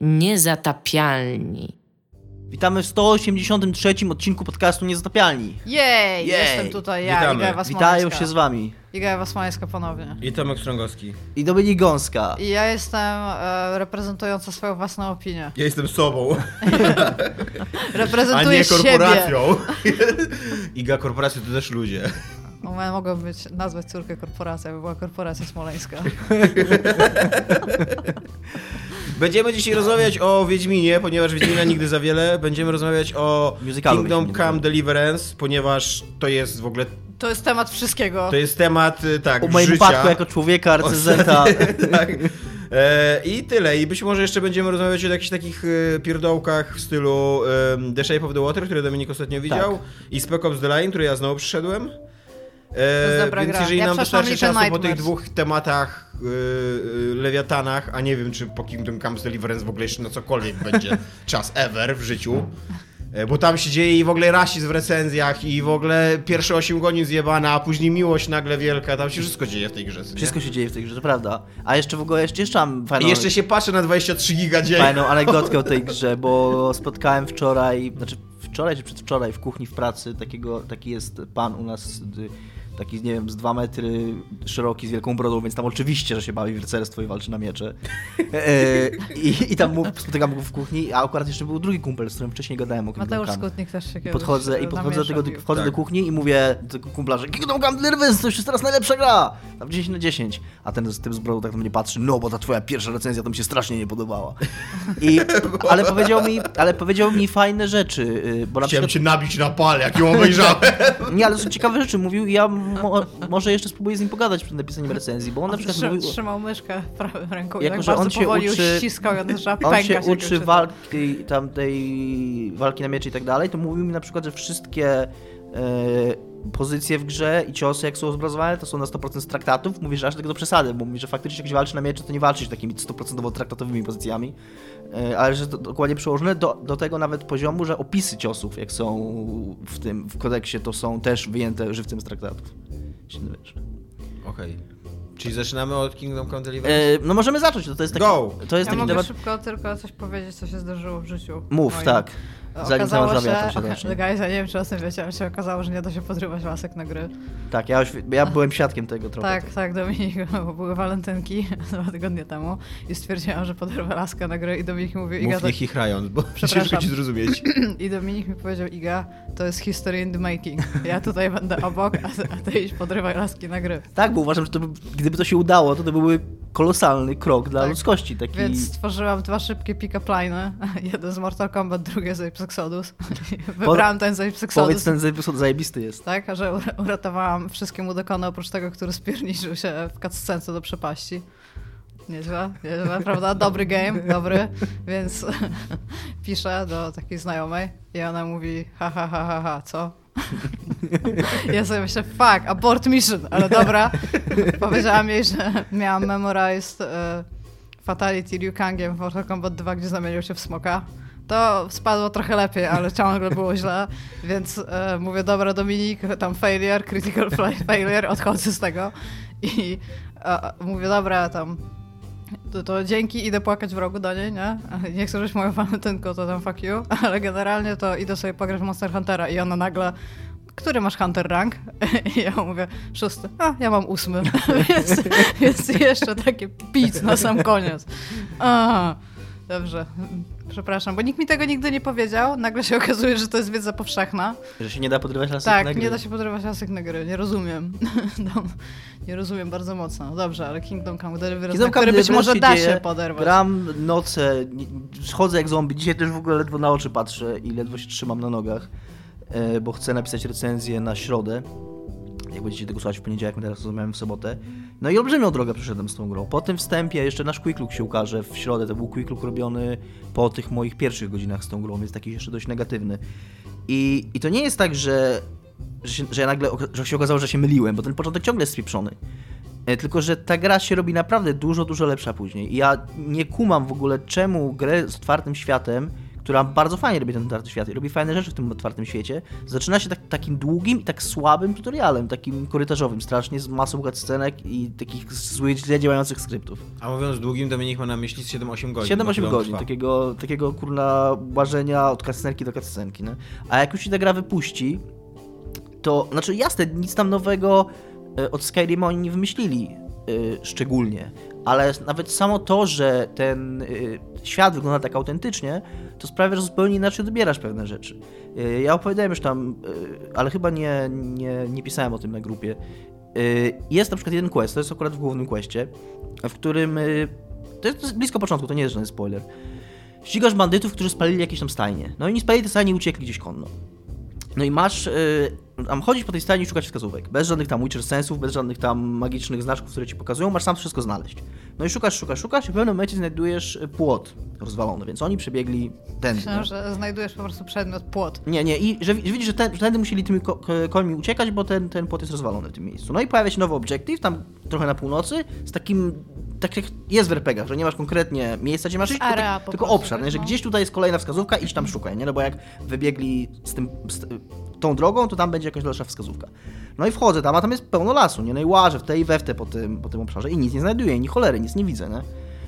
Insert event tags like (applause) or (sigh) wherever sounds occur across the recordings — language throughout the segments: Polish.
Niezatapialni. Witamy w 183 odcinku podcastu Niezatapialni. Jej, Jej. jestem tutaj ja, Witamy. Iga Witają się z wami. Iga Ewa Smoleńska ponownie. I Tomek Strągowski. I Dominik Gąska. I ja jestem e, reprezentująca swoją własną opinię. Ja jestem sobą, (laughs) a Reprezentuję nie siebie. korporacją. (laughs) Iga korporacje to też ludzie. Mogę być, nazwać córkę korporacja, by była korporacja smoleńska. (laughs) Będziemy dzisiaj rozmawiać o Wiedźminie, ponieważ Wiedźmina nigdy za wiele. Będziemy rozmawiać o Musicalu Kingdom. Come Deliverance, ponieważ to jest w ogóle, To jest temat wszystkiego. to jest temat, y, tak, O moim życia. upadku jako człowieka, recenzenta. (laughs) tak. E, I tyle. I być może jeszcze będziemy rozmawiać o jakichś takich e, pierdołkach w stylu e, The Shape of the Water, które Dominik ostatnio widział, Tak. i Spec Ops The Line, który ja znowu przyszedłem. Jest E, dobra więc gra. jeżeli Ja nam wystarczy czasu po tych dwóch tematach, e, lewiatanach, a nie wiem, czy po Kingdom Come Deliverance w ogóle jeszcze na cokolwiek (laughs) będzie czas ever w życiu. E, Bo tam się dzieje i w ogóle rasizm w recenzjach i w ogóle pierwsze 8 godzin zjebana, a później miłość nagle wielka, tam się wszystko dzieje w tej grze. Wszystko się dzieje w tej grze, to prawda. A jeszcze w ogóle, jeszcze, jeszcze mam fajną, I jeszcze się patrzę na 23 giga dzień. fajną (laughs) anegdotkę o tej grze, bo spotkałem wczoraj, znaczy wczoraj czy przedwczoraj w kuchni w pracy takiego, taki jest pan u nas, y, taki nie wiem, z dwa metry szeroki, z wielką brodą, więc tam oczywiście, że się bawi w rycerstwo i walczy na miecze. (laughs) E, i, I tam mu, spotykam go w kuchni, a akurat jeszcze był drugi kumpel, z którym wcześniej gadałem o Kingdom Mateusz. Skutnik też się kiedyś Podchodzę i na podchodzę do tego, wchodzę Tak. do kuchni i mówię do tego kumpla, że Kingdom Come Deliverance to już jest teraz najlepsza gra! Tam 10 na 10. A ten z tym z brodą tak na mnie patrzy, no bo ta twoja pierwsza recenzja to mi się strasznie nie podobała. I, (laughs) ale, powiedział mi, ale powiedział mi fajne rzeczy, y, bo na Chciałem przykład... cię nabić na pal, jak ją obejrzałem. Nie, ale są ciekawe rzeczy mówił i ja mo, może jeszcze spróbuję z nim pogadać przed napisaniem recenzji, bo on na przykład Trzy, mówił... trzymał myszkę prawą ręką Jako, i tak że bardzo on się powoli uczy- zaczęła On pękać. się uczy walki, tam tej walki na miecze i tak dalej, to mówił mi na przykład, że wszystkie pozycje w grze i ciosy, jak są obrazowane, to są na 100% z traktatów. Mówi, że aż tak do przesady, bo mówi, że faktycznie jak się walczy na miecze, to nie walczysz takimi 100% traktatowymi pozycjami, e, ale że to dokładnie przełożone do, do tego nawet poziomu, że opisy ciosów, jak są w tym, w kodeksie, to są też wyjęte żywcem z traktatów. Okej. Czyli zaczynamy od Kingdom Come Deliverance? E, no możemy zacząć, to, to jest taki, Go! to jest Ja taki mogę temat... szybko tylko coś powiedzieć, co się zdarzyło w życiu. Mów, moim. tak. Zanim Okazało się, to się zacznie. guys, ja nie wiem, czy o tym wiecie, ale się okazało, że nie da się podrywać lasek na gry. Tak, ja, już, ja byłem świadkiem tego trochę. Tak, tak, Dominik, (laughs) bo były walentynki (laughs) dwa tygodnie temu i stwierdziłam, że podrywę laskę na grę i Dominik mi mówił, Iga, Mów to... nie chichrając, bo (laughs) Przepraszam. ciężko ci zrozumieć. (clears throat) i Dominik mi powiedział, Iga, to jest history in the making. Ja tutaj będę obok, a, a ty idź podrywaj laski na gry. Tak, bo uważam, że to by, gdyby to się udało, to to byłby kolosalny krok dla Tak. ludzkości. Taki... Więc stworzyłam dwa szybkie pick-up line'y. Jeden z Mortal Kombat, drugi z Apex Exodus. (laughs) Wybrałam ten z Apex Powiedz, ten epizod zajebisty jest. Tak, że ur- uratowałam wszystkiemu dokona oprócz tego, który spierniczył się w cutscence do przepaści. Nieźle, nieźle, prawda? Dobry game, dobry. Więc (laughs) piszę do takiej znajomej i ona mówi ha, ha, ha, ha, ha, co? (laughs) Ja sobie myślę, fuck, abort mission, ale dobra. Powiedziałam jej, że miałam memorized e, Fatality Liu Kangiem w Mortal Kombat 2, gdzie zamienił się w smoka. To spadło trochę lepiej, ale ciągle było źle, więc e, mówię, dobra Dominik, tam failure, critical (laughs) fa- failure, odchodzę z tego i e, mówię, dobra, tam to, to dzięki, idę płakać w rogu do niej, nie? (laughs) Nie chcę żyć moją walentynką, to tam fuck you, (laughs) ale generalnie to idę sobie pograć w Monster Huntera i ona nagle który masz Hunter rank? I ja mówię, szósty. A, ja mam ósmy. więc, więc jeszcze takie pic na sam koniec. A, dobrze. Przepraszam, bo nikt mi tego nigdy nie powiedział. Nagle się okazuje, że to jest wiedza powszechna. Że się nie da podrywać lasek Tak, na gry. nie da się podrywać lasek na gry. Nie rozumiem. (laughs) No, nie rozumiem bardzo mocno. Dobrze, ale Kingdom Come Deliverance, Kingdom na który Come być może da dzieje, się poderwać. Gram noce, nie- chodzę jak zombie. Dzisiaj też w ogóle ledwo na oczy patrzę i ledwo się trzymam na nogach, e, bo chcę napisać recenzję na środę. Jak będziecie tego słuchać w poniedziałek, my teraz rozmawiamy w sobotę. No i olbrzymią drogę przeszedłem z tą grą. Po tym wstępie jeszcze nasz Quick Look się ukaże w środę. To był Quick Look robiony po tych moich pierwszych godzinach z tą grą, więc taki jeszcze dość negatywny. I, i to nie jest tak, że, że, się, że ja nagle że się okazało, że się myliłem, bo ten początek ciągle jest spieprzony. E, Tylko, że ta gra się robi naprawdę dużo, dużo lepsza później. I ja nie kumam w ogóle, czemu grę z otwartym światem, która bardzo fajnie robi ten otwarty świat i robi fajne rzeczy w tym otwartym świecie, zaczyna się tak, takim długim i tak słabym tutorialem, takim korytarzowym, strasznie z masą scenek i takich złych, źle działających skryptów. A mówiąc długim, Dominik ma na myśli z 7-8 godzin. 7-8 bo godzin, takiego, takiego kurna łażenia od cutscenki do cutscenki, nie? A jak już się ta gra wypuści, to, znaczy jasne, nic tam nowego e, od Skyrima oni nie wymyślili e, szczególnie, ale nawet samo to, że ten e, świat wygląda tak autentycznie, to sprawia, że zupełnie inaczej odbierasz pewne rzeczy. E, Ja opowiadałem już tam, e, ale chyba nie, nie, nie pisałem o tym na grupie. Jest na przykład jeden quest, to jest akurat w głównym questie, w którym to jest, blisko początku, to nie jest żaden spoiler. Ścigasz bandytów, którzy spalili jakieś tam stajnie. No i oni spalili te stajnie i uciekli gdzieś konno. No i masz yy, tam chodzić po tej stajni i szukać wskazówek. Bez żadnych tam Witcher sensów, bez żadnych tam magicznych znaczków, które ci pokazują, masz sam wszystko znaleźć. No i szukasz, szukasz, szukasz i w pewnym momencie znajdujesz y, płot rozwalony, więc oni przebiegli tędy. Myślałem, że znajdujesz po prostu przedmiot płot. Nie, nie, i że, że widzisz, że, ten, że tędy musieli tymi ko- ko- końmi uciekać, bo ten, ten płot jest rozwalony w tym miejscu. No i pojawia się nowy obiektyw, tam trochę na północy, z takim, tak jak jest w RPG, że nie masz konkretnie miejsca, gdzie masz iść, tylko, tak, tylko obszar, tak, nie? że no. gdzieś tutaj jest kolejna wskazówka, idź tam szukaj, nie? No bo jak wybiegli z tym, z, tą drogą, to tam będzie jakaś dalsza wskazówka. No i wchodzę tam, a tam jest pełno lasu, nie? No i łażę w te i we w te po tym, po tym obszarze i nic nie znajduję, ni cholery, nic nie widzę, nie?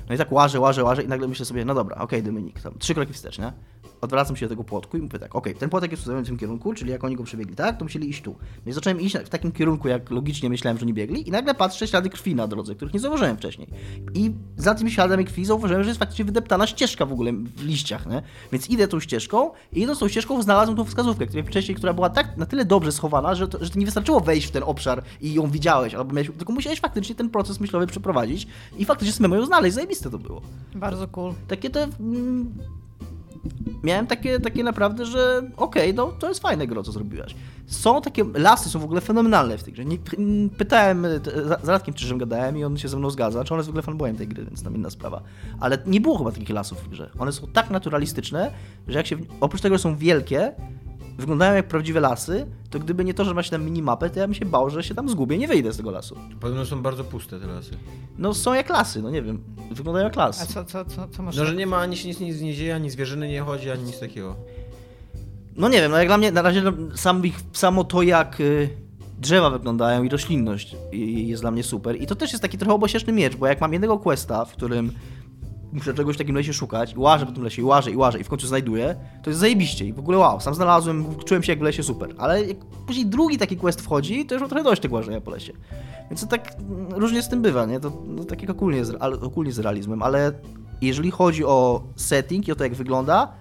No i tak łażę, łażę, łażę i nagle myślę sobie, no dobra, okej Dominik, tam trzy kroki wstecz, nie? Odwracam się do tego płotku i mówię tak, okej, ten płotek jest w tym kierunku, czyli jak oni go przebiegli tak, to musieli iść tu. No i zacząłem iść w takim kierunku, jak logicznie myślałem, że nie biegli i nagle patrzę ślady krwi na drodze, których nie zauważyłem wcześniej. I za tymi śladami krwi zauważyłem, że jest faktycznie wydeptana ścieżka w ogóle w liściach, nie? Więc idę tą ścieżką i idąc tą ścieżką znalazłem tą wskazówkę, która wcześniej, która była tak na tyle dobrze schowana, że to, że to nie wystarczyło wejść w ten obszar i ją widziałeś, albo miałeś, tylko musiałeś faktycznie ten proces myślowy przeprowadzić i faktycznie samemu ją znaleźć, zajebiste to było. Bardzo cool. Takie te. Mm, miałem takie, takie naprawdę, że okej, no to jest fajne gro, co zrobiłaś. Są takie, lasy są w ogóle fenomenalne w tej grze. Nie, pytałem, e, z Radkiem gadałem i on się ze mną zgadza, czy on jest w ogóle fanboyem tej gry, więc tam inna sprawa. Ale nie było chyba takich lasów w grze. One są tak naturalistyczne, że jak się, oprócz tego, są wielkie, wyglądają jak prawdziwe lasy, to gdyby nie to, że macie tam minimapę, to ja bym się bał, że się tam zgubię i nie wyjdę z tego lasu. Podobno są bardzo puste te lasy. No są jak lasy, no nie wiem, wyglądają jak A las. co, co, co, co masz? No, że nie ma, ani się nic, nic nie dzieje, ani zwierzyny nie chodzi, ani nic takiego. No nie wiem, no jak dla mnie na razie no, sam ich, samo to jak y, drzewa wyglądają i roślinność y, jest dla mnie super. I to też jest taki trochę obosieczny miecz, bo jak mam jednego questa, w którym muszę czegoś w takim lesie szukać i łażę po tym lesie i łażę i łażę i w końcu znajduję, to jest zajebiście i w ogóle wow, sam znalazłem, czułem się jak w lesie super. Ale jak później drugi taki quest wchodzi, to już mam trochę dość tego łażenia po lesie. Więc to tak mm, różnie z tym bywa, nie? To no, tak jak ogólnie z, ale, ogólnie z realizmem, ale jeżeli chodzi o setting i o to jak wygląda,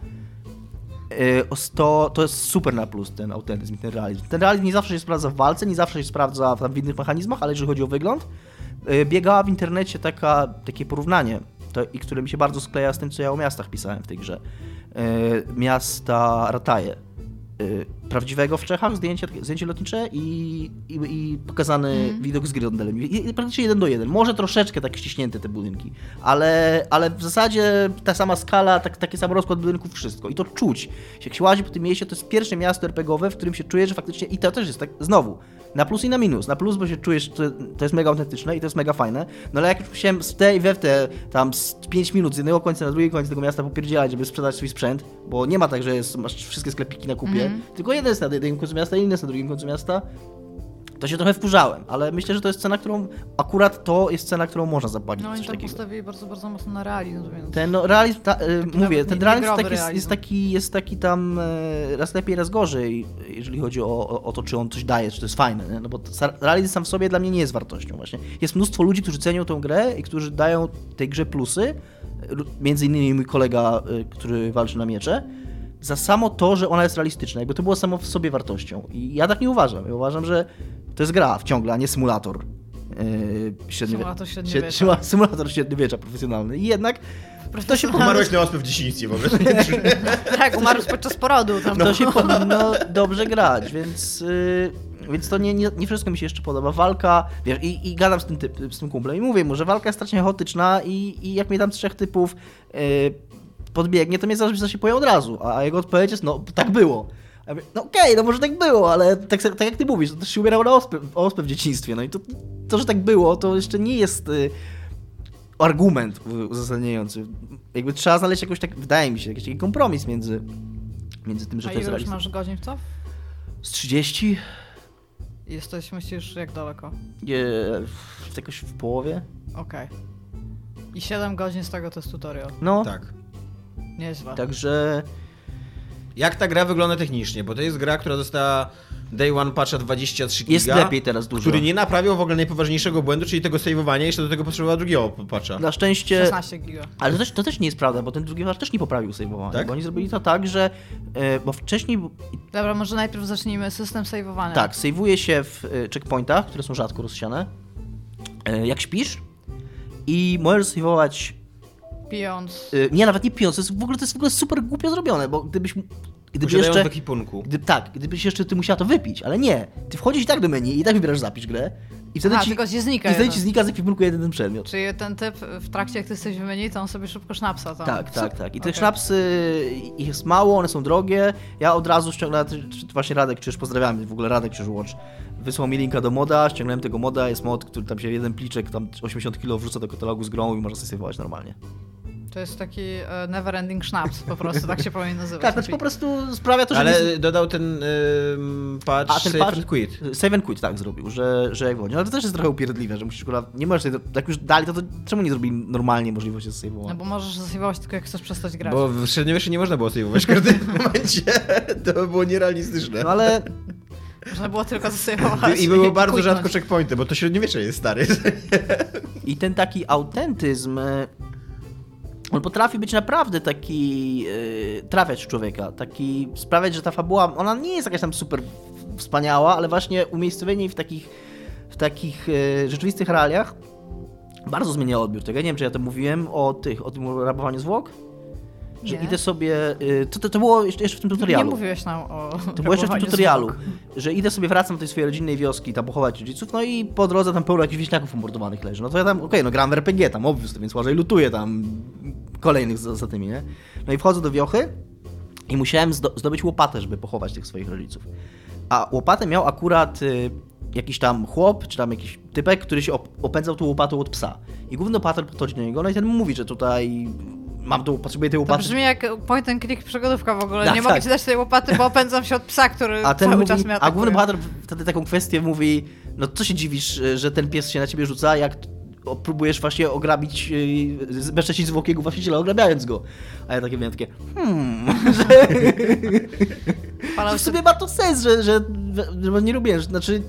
os- to, to jest super na plus ten autentyzm ten realizm. Ten realizm nie zawsze się sprawdza w walce, nie zawsze się sprawdza w, tam w innych mechanizmach, ale jeżeli chodzi o wygląd, yy, biegała w internecie taka, takie porównanie, to, i które mi się bardzo skleja z tym, co ja o miastach pisałem w tej grze. Yy, miasta Rataje. Yy, prawdziwego w Czechach, zdjęcie, zdjęcie lotnicze i, i, i pokazany widok z gry i praktycznie jeden do jeden. Może troszeczkę tak ściśnięte te budynki, ale, ale w zasadzie ta sama skala, tak, taki sam rozkład budynków, wszystko. I to czuć. Jak się łazi po tym mieście, to jest pierwsze miasto RPGowe, w którym się czuje, że faktycznie, i to też jest tak, znowu, na plus i na minus. Na plus, bo się czujesz, to, to jest mega autentyczne i to jest mega fajne, no ale jak już musiałem z tej we w te tam z 5 minut z jednego końca na drugi koniec tego miasta popierdzielać, żeby sprzedać swój sprzęt, bo nie ma tak, że jest, masz wszystkie sklepiki na kupie, tylko jeden jest na jednym końcu miasta, inny jest na drugim końcu miasta, to się trochę wkurzałem, ale myślę, że to jest cena, którą, akurat to jest cena, którą można zapłacić. No coś tam postawili bardzo, bardzo mocno na realizm, więc... Ten no, realizm, ta, e, mówię, ten realizm jest taki, jest, realizm. jest taki, jest taki tam e, raz lepiej, raz gorzej, jeżeli chodzi o, o, to, czy on coś daje, czy to jest fajne, nie? no bo realizm sam w sobie dla mnie nie jest wartością właśnie. Jest mnóstwo ludzi, którzy cenią tę grę i którzy dają tej grze plusy, między innymi mój kolega, e, który walczy na miecze, za samo to, że ona jest realistyczna, jakby to było samo w sobie wartością. I ja tak nie uważam. Ja uważam, że to jest gra wciągle, a nie symulator. Yy, średniowie- Symulator średniowiecza. Sie- symu- Symulator średniowiecza profesjonalny. I jednak to się Umarłeś na ospę w dzieciństwie w ogóle. (laughs) Tak, umarł podczas porodu. Tam. to się powinno dobrze grać, więc, yy, więc to nie, nie, nie wszystko mi się jeszcze podoba. Walka, wiesz, i, i gadam z tym, typ, z tym kumplem i mówię mu, że walka jest strasznie chaotyczna i, i jak mnie tam trzech typów yy, podbiegnie, to mnie zaraz się poje od razu, a jego odpowiedź jest, no tak było. A ja mówię, no okej, no może tak było, ale tak, tak jak ty mówisz, to też się umierało na ospę, ospę w dzieciństwie, no i to, to, że tak było, to jeszcze nie jest... Yy, argument uzasadniający. Jakby trzeba znaleźć jakoś tak, wydaje mi się, jakiś taki kompromis między, między tym, że A to jest ile już masz godzin w to? Z 30? I Jesteś, myślisz, jak daleko? Nie, w- jakoś w połowie? Okej. I 7 godzin z tego to jest tutorial. No, Tak. Nieźle. także Jak ta gra wygląda technicznie? Bo to jest gra, która została Day One patcha 23 jest giga, lepiej teraz dużo. który nie naprawiał w ogóle najpoważniejszego błędu, czyli tego saveowania, jeszcze do tego potrzebował drugiego patcha. Na szczęście... 16 giga. Ale to też, to też nie jest prawda, bo ten drugi wasz też nie poprawił save'owania, Tak? bo oni zrobili to tak, że... E, bo wcześniej... Dobra, może najpierw zacznijmy system saveowania. Tak, save'uje się w e, checkpointach, które są rzadko rozsiane, e, jak śpisz i możesz save'ować Pijąc. Y, Nie, nawet nie pijąc, to jest w ogóle, to jest w ogóle super głupio zrobione, bo gdybyś... Gdyby jeszcze, w ekipunku. gdy, tak, gdybyś jeszcze ty musiała to wypić, ale nie. Ty wchodzisz i tak do menu i tak wybierasz zapisz grę i wtedy Aha, ci, tylko ci znika i wtedy ci znika z ekwipunku jeden ten przedmiot. Czyli ten typ w trakcie jak ty jesteś w menu, to on sobie szybko sznapsa tam. Tak, tak, tak. I te sznapsy, ich jest mało, one są drogie. Ja od razu ściągnąłem, właśnie Radek Krzyż, pozdrawiam w ogóle Radek Krzyż Watch. Wysłał mi linka do moda, ściągnąłem tego moda, jest mod, który tam się jeden pliczek, tam 80 kg wrzuca do katalogu z grą i można sobie saveować normalnie. To jest taki e, never ending schnapps po prostu, tak się (laughs) powinien nazywać. Tak, znaczy po prostu sprawia to, że... Ale nie- dodał ten ym, patch, A ten save patch- and quit. Save and quit tak zrobił, że, że jak woli. Ale to też jest trochę upierdliwe, że musisz kurwa, nie możesz, sobie- jak już dali to, to czemu nie zrobili normalnie możliwości No save'owania? bo możesz zasaveować tylko jak chcesz przestać grać. Bo w średniowieczu nie można było saveować w każdym (laughs) momencie. To by było nierealistyczne. No ale (laughs) Można było tylko zasaveować. I było bardzo quitnąć. rzadko checkpointy, bo to średniowiecze jest stary. i ten taki autentyzm, e, on potrafi być naprawdę taki, e, trafiać człowieka, taki sprawiać, że ta fabuła, ona nie jest jakaś tam super wspaniała, ale właśnie umiejscowienie w takich, w takich e, rzeczywistych realiach bardzo zmienia odbiór tego. Ja nie wiem, czy ja to mówiłem o tych, o tym rabowaniu zwłok, że Nie. idę sobie, e, to, to, to było jeszcze, jeszcze w tym tutorialu. Nie mówiłeś nam o To było jeszcze w tym tutorialu, że idę sobie, wracam do tej swojej rodzinnej wioski, tam pochować rodziców, no i po drodze tam pełno jakichś wieśniaków pomordowanych leży. No to ja tam, okej, no gram w RPG tam, obvious, więc łażę i lutuję tam kolejnych za, za tymi, nie? No i wchodzę do wiochy i musiałem zdo zdobyć łopatę, żeby pochować tych swoich rodziców. A łopatę miał akurat y, jakiś tam chłop, czy tam jakiś typek, który się op opędzał tą łopatą od psa. I główny bohater podchodzi do niego, no i ten mówi, że tutaj mam tu, potrzebuję tej To łopaty. brzmi jak point and click przygodówka w ogóle. Tak, nie mogę tak. ci dać tej łopaty, bo opędzam się od psa, który A ten cały mówi, czas mnie a atakuje. główny bohater wtedy taką kwestię mówi, no co się dziwisz, że ten pies się na ciebie rzuca, jak próbujesz właśnie ograbić, yy, zbezcześcić zwłokiego właściciela, ograbiając go. A ja takie miałem takie, hmm, (laughs) że, w sobie ma to sens, że, że, że nie lubię, znaczy,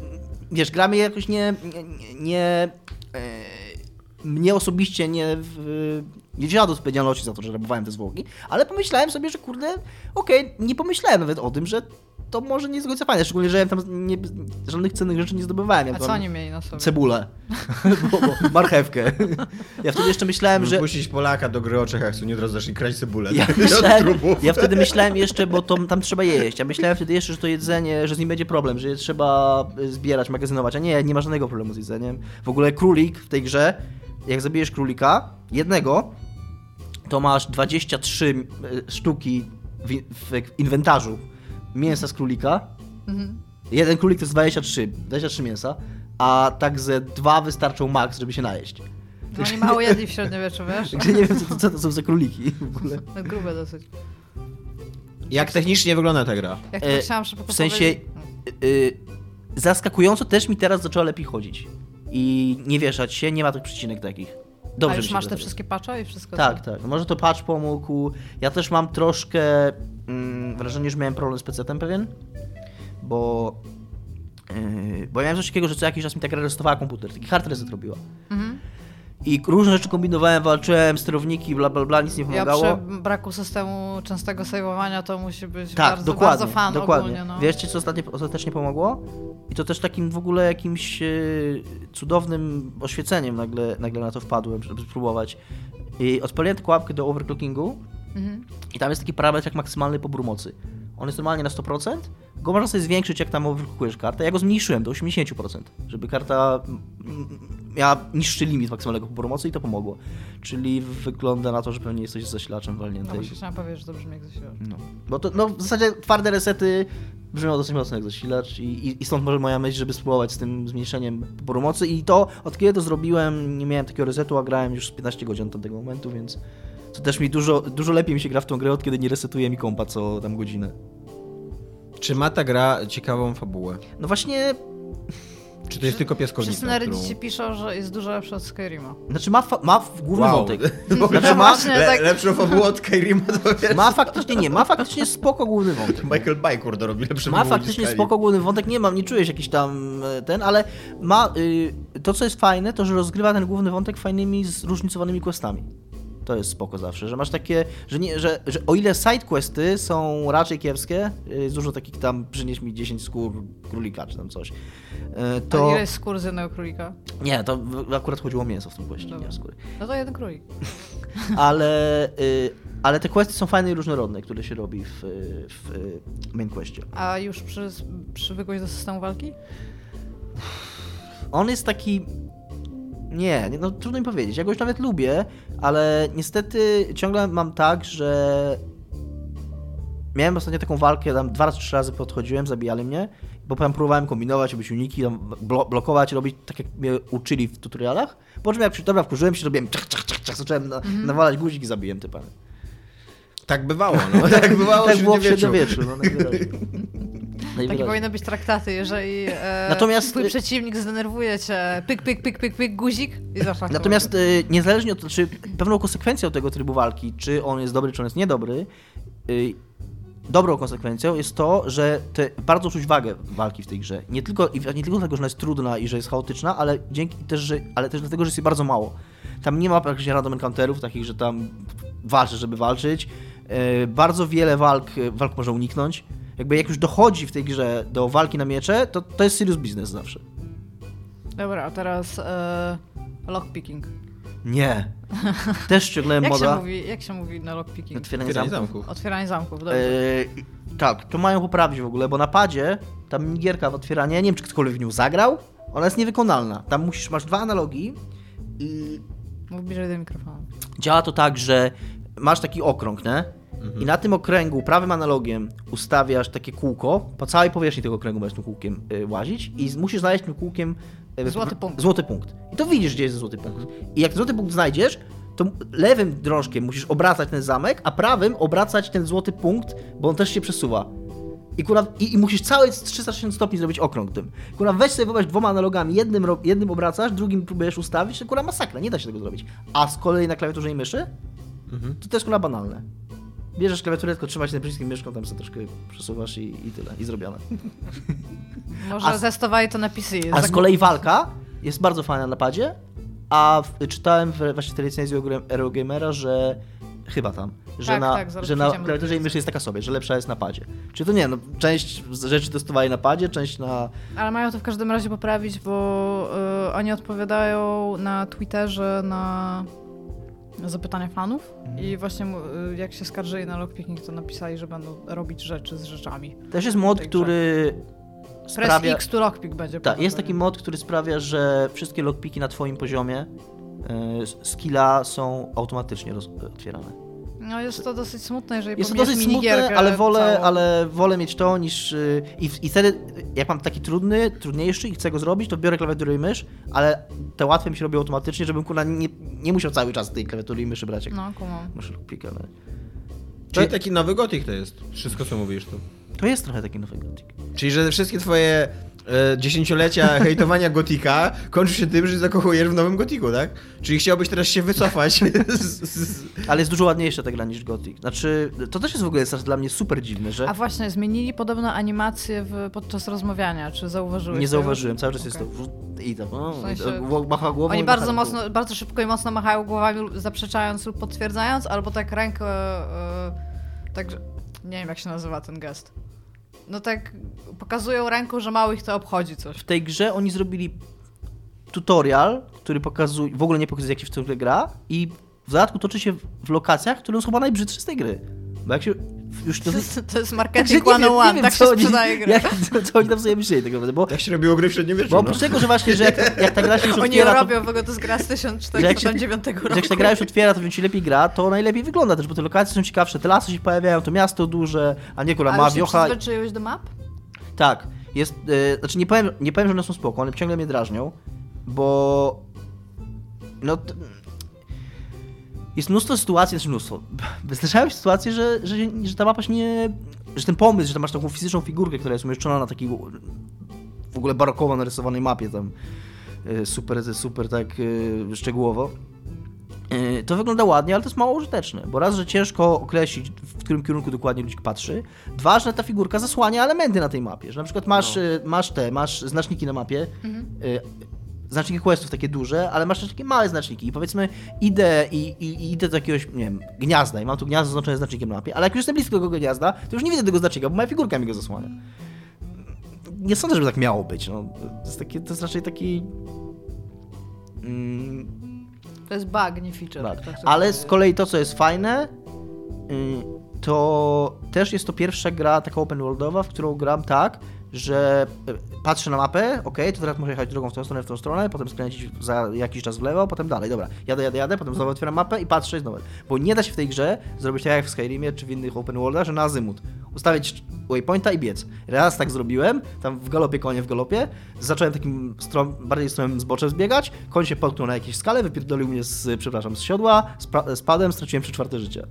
wiesz, gra mnie jakoś nie, nie, nie e, mnie osobiście nie, nie wzięła do odpowiedzialności za to, że rabowałem te zwłoki, ale pomyślałem sobie, że kurde, okej, nie pomyślałem nawet o tym, że to może nie jest fajne, szczególnie, że ja tam nie, żadnych cennych rzeczy nie zdobywałem. Ja A co oni mieli na sobie? Cebulę. (laughs) bo, bo, marchewkę. Ja wtedy jeszcze myślałem, że... Puścić Polaka do gry o Czechach, co nie od razu zacznie kraść cebulę. Ja, (laughs) Od myślałem, ja wtedy myślałem jeszcze, bo to, tam trzeba jeść. Ja myślałem wtedy jeszcze, że to jedzenie, że z nim będzie problem, że je trzeba y, zbierać, magazynować. A nie, nie ma żadnego problemu z jedzeniem. W ogóle królik w tej grze, jak zabijesz królika, jednego, to masz 23 y, sztuki w, w inwentarzu mięsa z królika. Mhm. Jeden królik to jest 23, 23 mięsa, a tak ze dwa wystarczą max, żeby się najeść. No oni mało jedli w średniowieczu, wiesz? (laughs) Także nie wiem, co to, co to są za króliki w ogóle. No, grube dosyć. Jak technicznie wygląda ta gra? Jak E, to chciałam szybko w sensie- y, zaskakująco też mi teraz zaczęła lepiej chodzić. I nie wieszać się, nie ma tych przycinek takich. Dobrze A już masz te wszystkie patche i wszystko? Tak, co? tak. Może to patch pomógł. Ja też mam troszkę mm, wrażenie, że miałem problem z PC-tem pewien, bo yy, bo ja miałem coś takiego, że co jakiś czas mi tak restartowała komputer, taki hard reset robiła. Mhm. I różne rzeczy kombinowałem, walczyłem, sterowniki, bla bla bla, nic nie Ja pomagało. przy braku systemu częstego saveowania to musi być Tak, bardzo, dokładnie, bardzo fan dokładnie. ogólnie. No. Wiecie, co ostatnio, ostatecznie pomogło? I to też takim w ogóle jakimś e, cudownym oświeceniem nagle, nagle na to wpadłem, żeby spróbować. I odpaliłem tylko łapkę do overclockingu Mhm. i tam jest taki parametr jak maksymalny pobór mocy. On jest normalnie na 100%, go można sobie zwiększyć jak tam overclockujesz kartę. Ja go zmniejszyłem do 80%, żeby karta miała niższy limit maksymalnego poboru mocy i to pomogło. Czyli wygląda na to, że pewnie jesteś zasilaczem No walniętej. właśnie chciałam powiedzieć, że to brzmi jak zasilacz. No. Bo to, no, w zasadzie twarde resety brzmią dosyć mocno jak zasilacz i, i, i stąd może moja myśl, żeby spróbować z tym zmniejszeniem poboru mocy i to, od kiedy to zrobiłem, nie miałem takiego resetu, a grałem już z 15 godzin od tego momentu, więc to też mi dużo, dużo lepiej mi się gra w tą grę, od kiedy nie resetuje mi kompa co tam godzinę. Czy ma ta gra ciekawą fabułę? No właśnie, Czy to jest tylko Wszyscy piaskownica? na którą- Reddicie piszą, że jest dużo lepsza od Skyrima. znaczy ma, fa- ma główny Wow. wątek. (laughs) Znaczy ma, Le, tak- Lepszą fabułę od Skyrima to (laughs) wiesz. ma faktycznie, nie, ma faktycznie spoko główny wątek. Michael Bay, kurde, robi lepsze Ma faktycznie spoko główny wątek, nie mam, nie czujesz jakiś tam e, ten, ale ma, y, to co jest fajne, to że rozgrywa ten główny wątek fajnymi, zróżnicowanymi questami. To jest spoko zawsze, że masz takie, że, nie, że, że o ile sidequesty są raczej kiepskie, y, jest dużo takich tam, przynieś mi 10 skór królika czy tam coś, y, To... A ile jest skór z jednego królika? Nie, to akurat chodziło o mięso w tym questie, nie o skóry. No to jeden królik. (laughs) Ale, y, ale te questy są fajne i różnorodne, które się robi w, w main questie. A już przy, przywykłeś do systemu walki? On jest taki. Nie, no trudno mi powiedzieć. Ja go już nawet lubię, ale niestety ciągle mam tak, że miałem ostatnio taką walkę, tam dwa razy, trzy razy podchodziłem, zabijali mnie, bo tam próbowałem kombinować, robić uniki, tam blo blokować, robić tak jak mnie uczyli w tutorialach. Po czym jak przy- dobra, wkurzyłem się, robiłem czach, czach, czach, czach, zacząłem na, nawalać guzik i zabiłem typa. Tak bywało, no. (laughs) Tak bywało tak było w średniowieczu. No. (laughs) Takie powinny być traktaty, jeżeli e, Natomiast- twój przeciwnik zdenerwuje cię, pyk, pyk, pyk, pyk, pyk, guzik i zaszlak. Natomiast y, niezależnie od czy pewną konsekwencją tego trybu walki, czy on jest dobry, czy on jest niedobry, y, dobrą konsekwencją jest to, że te, bardzo czuć wagę walki w tej grze. Nie tylko, nie tylko dlatego, że ona jest trudna i że jest chaotyczna, ale dzięki też, że, ale też dlatego, że jest jej bardzo mało. Tam nie ma praktycznie random encounterów, takich, że tam walczy, żeby walczyć. Y, bardzo wiele walk, y, walk można uniknąć. Jakby jak już dochodzi w tej grze do walki na miecze, to, to jest serious business zawsze. Dobra, a teraz e, lockpicking. Nie. (laughs) Też Jak moda. się, mówi, jak się mówi na lockpicking? Otwieranie Otwieranie zamków. zamków. Otwieranie zamków, dobrze. Eee, tak, to mają poprawić w ogóle, bo na padzie ta minigierka w otwieranie, nie wiem czy ktokolwiek w nią zagrał, ona jest niewykonalna. Tam musisz, masz dwa analogi i Mów bliżej do mikrofonu. działa to tak, że masz taki okrąg, nie? I na tym okręgu prawym analogiem ustawiasz takie kółko, po całej powierzchni tego okręgu będziesz tym kółkiem y, łazić i musisz znaleźć tym kółkiem y, Złoty punkt. Złoty punkt. I to widzisz, gdzie jest złoty punkt. I jak ten złoty punkt znajdziesz, to lewym drążkiem musisz obracać ten zamek, a prawym obracać ten złoty punkt, bo on też się przesuwa. I, kurwa, i, I musisz cały 360 stopni zrobić okrąg tym. Kurwa, weź sobie wyobraź dwoma analogami, jednym, jednym obracasz, drugim próbujesz ustawić, to kurwa masakra, nie da się tego zrobić. A z kolei na klawiaturze i myszy, Mhm. to to jest kurwa banalne. Bierzesz klawiaturę, tylko się tym przyciskiem myszką, tam sobie troszkę przesuwasz i, i tyle, i zrobione. (laughs) Może A z- zestowali to na PC. A z kolei walka jest bardzo fajna na padzie, a w, czytałem w, właśnie w tej recenzji Eurogamera, że chyba tam, że Tak, na, tak, że na klawiaturze i myszy jest taka sobie, że lepsza jest na padzie. Czy to nie, no część rzeczy testowali na padzie, część na... Ale mają to w każdym razie poprawić, bo y, oni odpowiadają na Twitterze na zapytania fanów Mhm. i właśnie y, jak się skarżyli na lockpicking, to napisali, że będą robić rzeczy z rzeczami. Też jest mod, który Press sprawia... X to lockpick będzie. Tak, jest taki mod, który sprawia, że wszystkie lockpiki na twoim poziomie y, skilla są automatycznie otwierane. No jest to dosyć smutne, jeżeli Jest to dosyć smutne, ale wolę, całą. ale wolę mieć to niż. y, I, I wtedy, jak mam taki trudny, trudniejszy i chcę go zrobić, to biorę klawiaturę i mysz, ale te łatwe mi się robią automatycznie, żebym kurwa nie, nie musiał cały czas tej klawiatury i myszy brać. Jak No, kumam. Muszę pika, ale... Czyli taki nowy gotik to jest. Wszystko, co mówisz tu. To jest trochę taki nowy gotik. Czyli, że wszystkie twoje e, dziesięciolecia hejtowania gotika kończy się tym, że zakochujesz w nowym gotiku, tak? Czyli chciałbyś teraz się wycofać (laughs) z, z... Ale jest dużo ładniejsza ta gra niż gotik. Znaczy, to też jest w ogóle jest dla mnie super dziwne, że A właśnie, zmienili podobno animację w, podczas rozmawiania, czy zauważyłeś? nie zauważyłem, cały czas jest Okej. to... I tam, o, W sensie- macha głową Oni bardzo mocno, bardzo szybko i mocno machają głowami, zaprzeczając lub potwierdzając, albo tak rękę, e, tak, nie wiem jak się nazywa ten gest. No tak pokazują ręką, że mało ich to obchodzi coś. w tej grze oni zrobili tutorial, który pokazuje, w ogóle nie pokazuje jak się w grę gra i w dodatku toczy się w lokacjach, które są chyba najbrzydsze z tej gry. Bo jak się już to... To, to jest marketing nie wiem- nie 101, wiem, tak co się oni- sprzedaje gry. Jak, co, co oni tam sobie myśleli tak naprawdę, bo, Tak się robiło gry w średniowieczu, bo no. oprócz tego, że właśnie, że jak, jak ta gra się już Oni otwiera, to, robią, w ogóle to jest gra z że jak, się, 1409 roku. że jak się ta gra już otwiera, to wiem, ci lepiej gra, to najlepiej wygląda też, bo te lokacje są ciekawsze, te lasy się pojawiają, to miasto duże, a nie kurwa A ma już się wiocha. przyzwyczaiłeś do map? Tak, jest, e, znaczy nie powiem, nie powiem, że one są spoko, one ciągle mnie drażnią, bo no jest mnóstwo sytuacji, znaczy mnóstwo, zdarzają się sytuacje, że, że, że ta mapa się nie, że ten pomysł, że tam masz taką fizyczną figurkę, która jest umieszczona na takiej w ogóle barokowo narysowanej mapie tam e, super, super tak e, szczegółowo, e, to wygląda ładnie, ale to jest mało użyteczne, bo raz, że ciężko określić, w którym kierunku dokładnie ludzik patrzy, dwa, że ta figurka zasłania elementy na tej mapie, że na przykład masz, No. masz te, masz znaczniki na mapie, e, znaczniki questów takie duże, ale masz też takie małe znaczniki i powiedzmy idę i, i, i idę do jakiegoś, nie wiem, gniazda i mam tu gniazdo zaznaczone znacznikiem na mapie, ale jak już jestem blisko tego gniazda, to już nie widzę tego znacznika, bo moja figurka mi go zasłania. Nie sądzę, żeby tak miało być, no. To jest, takie, to jest raczej taki... Mm, To jest bug, nie feature. tak. tak Ale z kolei to, co jest fajne, y, to też jest to pierwsza gra taka open worldowa, w którą gram tak, że y, patrzę na mapę, ok, to teraz muszę jechać drogą w tą stronę, w tą stronę, potem skręcić za jakiś czas w lewo, potem dalej, dobra, jadę, jadę, jadę, potem znowu otwieram mapę i patrzę znowu. Bo nie da się w tej grze zrobić tak jak w Skyrimie czy w innych open worldach, że na azymut. Ustawić waypointa i biec. Raz tak zrobiłem, tam w galopie, konie w galopie, zacząłem takim strom, bardziej stromym zboczem zbiegać, koń się potknął na jakiejś skale, wypierdolił mnie z, przepraszam, z siodła, spadłem, straciłem 3 czwarte życia.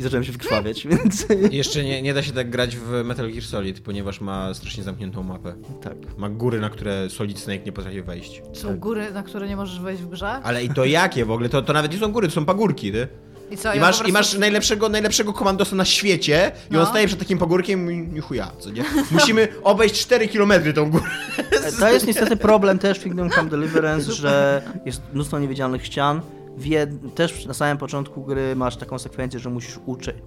I zacząłem się wykrwawiać, (laughs) więc Jeszcze nie, nie da się tak grać w Metal Gear Solid, ponieważ ma strasznie zamkniętą mapę. tak. Ma góry, na które Solid Snake nie potrafi wejść. Są góry, na które nie możesz wejść w grze? Ale i to jakie w ogóle? To, to nawet nie są góry, to są pagórki, ty. I co, I ja masz, po I prostu- masz najlepszego, najlepszego komandosa na świecie i on No. staje przed takim pagórkiem i chuja, co nie? Musimy obejść 4 km tą górę. To jest niestety problem też w Kingdom Come Deliverance, że jest mnóstwo niewidzialnych ścian. Wie, też na samym początku gry masz taką sekwencję, że musisz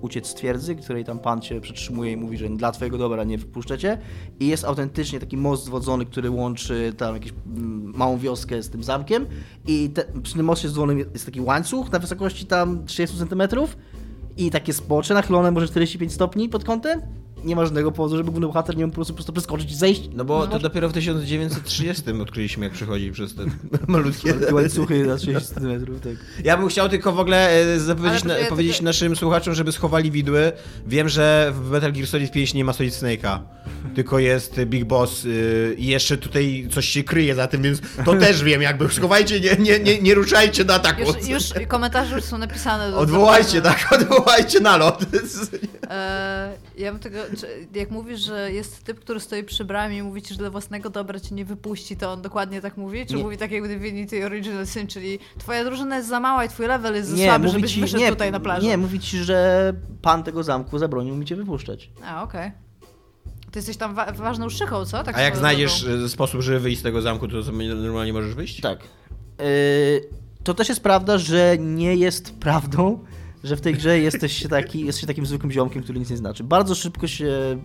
uciec z twierdzy, której tam pan cię przetrzymuje i mówi, że dla twojego dobra nie wypuszczacie. I jest autentycznie taki most zwodzony, który łączy tam jakąś mm, małą wioskę z tym zamkiem. I te, przy tym moście zwodzonym jest taki łańcuch na wysokości tam 30 cm i takie spocze nachylone może 45 stopni pod kątem. Nie ma żadnego powodu, żeby główny bohater nie mógł po prostu, po prostu przeskoczyć i zejść. No bo to dopiero w 1930 odkryliśmy, jak przechodzi przez te (laughs) malutkie... Łańcuchy na 30 cm, tak. Ja bym chciał tylko w ogóle e, zapowiedzieć, na, ja powiedzieć tylko- naszym słuchaczom, żeby schowali widły. Wiem, że w Metal Gear Solid 5 nie ma Solid Snake'a, tylko jest Big Boss y, i jeszcze tutaj coś się kryje za tym, więc to (laughs) też wiem, jakby schowajcie, nie, nie, nie, nie ruszajcie na ataku. Już, już komentarze już są napisane. Do Odwołajcie, tak, (laughs) odwołajcie nalot. E, ja bym tego, czy, jak mówisz, że jest typ, który stoi przy bramie i mówi ci, że dla własnego dobra cię nie wypuści, to on dokładnie tak mówi? Czy Nie. mówi tak jak Divinity Original Sin, czyli twoja drużyna jest za mała i twój level jest za Nie, słaby, mówi żebyś ci, wyszedł nie, tutaj na plażę? nie, mówi ci, że pan tego zamku zabronił mi cię wypuszczać. A, okej. Ty jesteś tam wa- ważną szychą, co? Tak A jak znajdziesz drogą. e, sposób, żeby wyjść z tego zamku, to normalnie możesz wyjść? Tak. Yy, to też jest prawda, że nie jest prawdą, że w tej grze jesteś taki, jesteś takim zwykłym ziomkiem, który nic nie znaczy. Bardzo szybko się...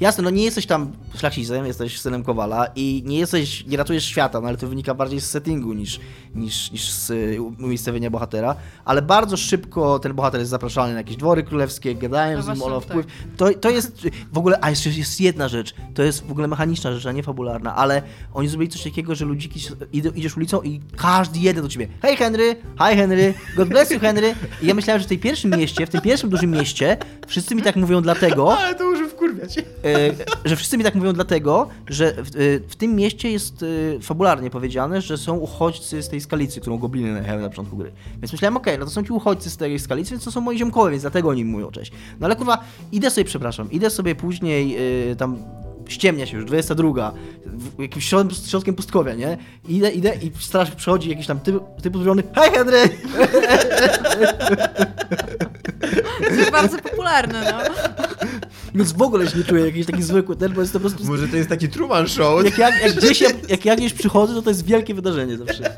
Jasne, no nie jesteś tam szlachcicem, jesteś synem Kowala i nie jesteś, nie ratujesz świata, no ale to wynika bardziej z settingu niż, niż, niż z y, umiejscowienia bohatera, ale bardzo szybko ten bohater jest zapraszany na jakieś dwory królewskie, gadają No z nim o tak. wpływ. To, to jest w ogóle, a jeszcze jest jedna rzecz, to jest w ogóle mechaniczna rzecz, a nie fabularna, ale oni zrobili coś takiego, że ludziki, idziesz ulicą i każdy jeden do ciebie, hej Henry, hi Henry, God bless you Henry. I ja myślałem, że w tej pierwszym mieście, w tym pierwszym dużym mieście, wszyscy mi tak mówią dlatego, (laughs) Ale to już wkurwiać. e, że wszyscy mi tak mówią dlatego, że w, e, w tym mieście jest e, fabularnie powiedziane, że są uchodźcy z tej skalicy, którą gobliny najechały na początku gry. Więc myślałem, okej, no to są ci uchodźcy z tej skalicy, więc to są moi ziomkowie, więc dlatego oni mówią cześć. No ale kurwa, idę sobie, przepraszam, idę sobie później tam ściemnia się już, 22, w- jakimś środkiem, środkiem pustkowia, nie? Idę, idę i straż przychodzi jakiś tam typ, typ uzbrojony, hej Henry! To jest bardzo popularne, no. Więc w ogóle się nie czuję jakiś taki zwykły ten, bo jest to po prostu... Może to jest taki Truman Show? Jak, jak, jak, gdzieś, jak, jak ja gdzieś przychodzę, to to jest wielkie wydarzenie zawsze.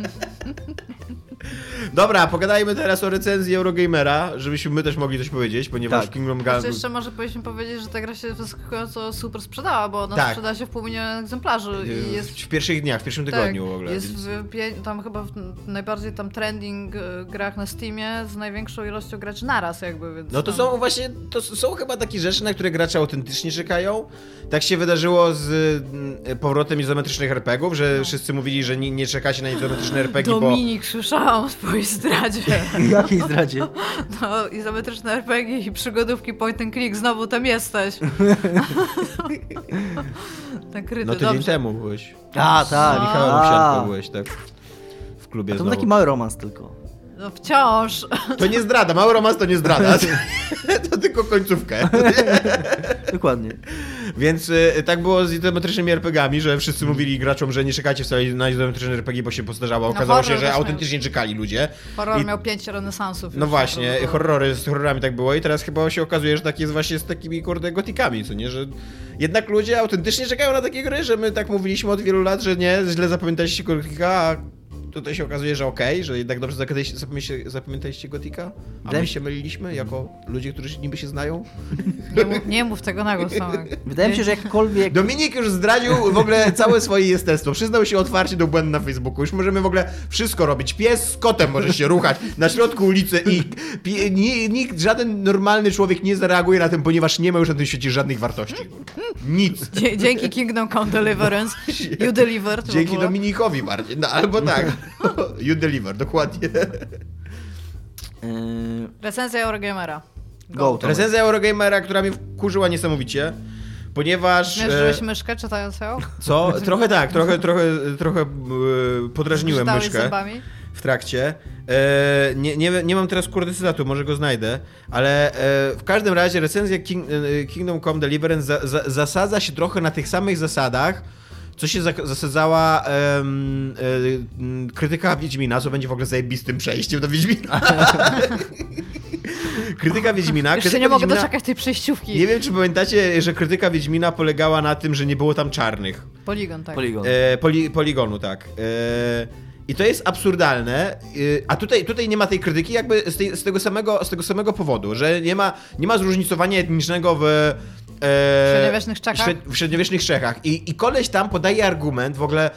Dobra, pogadajmy teraz o recenzji Eurogamera, żebyśmy my też mogli coś powiedzieć, ponieważ Tak. Kingdom Znaczy Come... jeszcze może powinniśmy powiedzieć, że ta gra się zaskakująco super sprzedała, bo ona Tak. sprzeda się w pół miliona egzemplarzy i jest... W pierwszych dniach, w pierwszym tygodniu w ogóle. Tak, Jest w tam chyba w najbardziej tam trending e, grach na Steamie z największą ilością graczy naraz jakby, więc No to tam- są właśnie, to są chyba takie rzeczy, na które gracze autentycznie czekają. Tak się wydarzyło z mm, powrotem izometrycznych RPGów, że No. wszyscy mówili, że nie, nie czekacie na izometryczne RPG, bo... Dominik, słyszałam o twojej zdradzie. Jakiej zdradzie? (laughs) No, izometryczne RPG i przygodówki point and click, znowu tam jesteś. (laughs) tak kryty, No tydzień dobrze. temu byłeś. A, tak. No. Michałem A. Owsianko byłeś, tak? W klubie To był znowu. taki mały romans tylko. No wciąż. To nie zdrada, mały romans to nie zdrada. (laughs) to tylko końcówkę. Dokładnie. Więc y, tak było z izometrycznymi RPGami, że wszyscy mówili graczom, że nie czekacie wcale na izometryczne RPG, bo się postarzało. Okazało się, horror że autentycznie czekali ludzie. Horror I- miał pięć renesansów. No właśnie, naprawdę. horrory, z horrorami tak było i teraz chyba się okazuje, że tak jest właśnie z takimi kurde gotikami, co nie, że jednak ludzie autentycznie czekają na takie gry, że my tak mówiliśmy od wielu lat, że nie, źle zapamiętaliście gotika, a tutaj się okazuje, że okej, że jednak dobrze zapamiętaliście, zapamiętaliście, gotika, a Wydaje my się myliliśmy jako ludzie, którzy niby się znają. (laughs) Nie mów, nie mów tego na głos. Wydaje mi się, że jakkolwiek... Dominik już zdradził w ogóle całe swoje jestestwo. Przyznał się otwarcie do błędu na Facebooku. Już możemy w ogóle wszystko robić. Pies z kotem może się ruchać na środku ulicy i nikt, żaden normalny człowiek nie zareaguje na tym, ponieważ nie ma już na tym świecie żadnych wartości. Nic. Dzie- dzięki Kingdom Come Deliverance. (laughs) You delivered. Dzięki. Dominikowi bardziej. No albo tak. (laughs) You deliver, dokładnie. Yy, Recenzja Eurogamera. go, to Recenzja Eurogamera, która mnie wkurzyła niesamowicie, ponieważ... Zmierzyłeś e, myszkę czytając ją? Co? Trochę tak, trochę, trochę, trochę e, podrażniłem Czytałeś myszkę. zębami? w trakcie. E, nie, nie, nie mam teraz kurde cytatu, może go znajdę, ale e, w każdym razie recenzja King, e, Kingdom Come Deliverance za, za, zasadza się trochę na tych samych zasadach, co się za, zasadzała em, e, m, krytyka Wiedźmina, co będzie w ogóle zajebistym przejściem do Wiedźmina. (laughs) krytyka Wiedźmina. Już się krytyka nie mogę Wiedźmina- doczekać tej przejściówki. Nie wiem, czy pamiętacie, że krytyka Wiedźmina polegała na tym, że nie było tam czarnych. Poligon, tak. Poligon. E, poli, poligonu, tak. E, I to jest absurdalne, e, a tutaj, tutaj nie ma tej krytyki jakby z, tej, z, tego samego, z tego samego powodu, że nie ma, nie ma zróżnicowania etnicznego w... E, średniowiecznych Czechach? W średniowiecznych Czechach. I, I koleś tam podaje argument w ogóle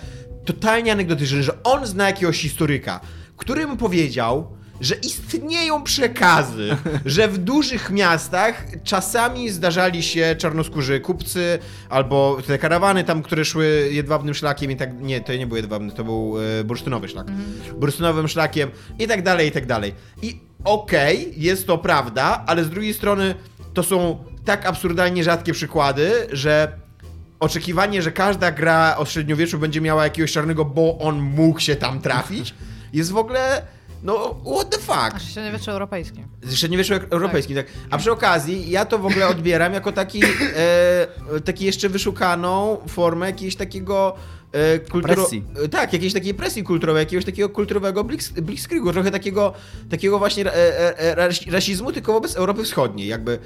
totalnie anegdotyczny, że on zna jakiegoś historyka, który mu powiedział, że istnieją przekazy, (laughs) że w dużych miastach czasami zdarzali się czarnoskórzy kupcy albo te karawany tam, które szły jedwabnym szlakiem i tak, nie, to nie był jedwabny, to był e, bursztynowy szlak. Bursztynowym szlakiem i tak dalej, i tak dalej. I okej, jest to prawda, ale z drugiej strony to są tak absurdalnie rzadkie przykłady, że oczekiwanie, że każda gra o średniowieczu będzie miała jakiegoś czarnego, bo on mógł się tam trafić, jest w ogóle, no, what the fuck. Znaczy średniowiecze europejskie. Średniowieczu europejskim, tak. A przy okazji, ja to w ogóle odbieram jako taki, e, taki jeszcze wyszukaną formę jakiegoś takiego e, kulturo... Presji. e, Tak, jakiejś takiej presji kulturowej, jakiegoś takiego kulturowego blitzkriegu, trochę takiego, takiego właśnie e, e, ras- rasizmu, tylko wobec Europy Wschodniej, jakby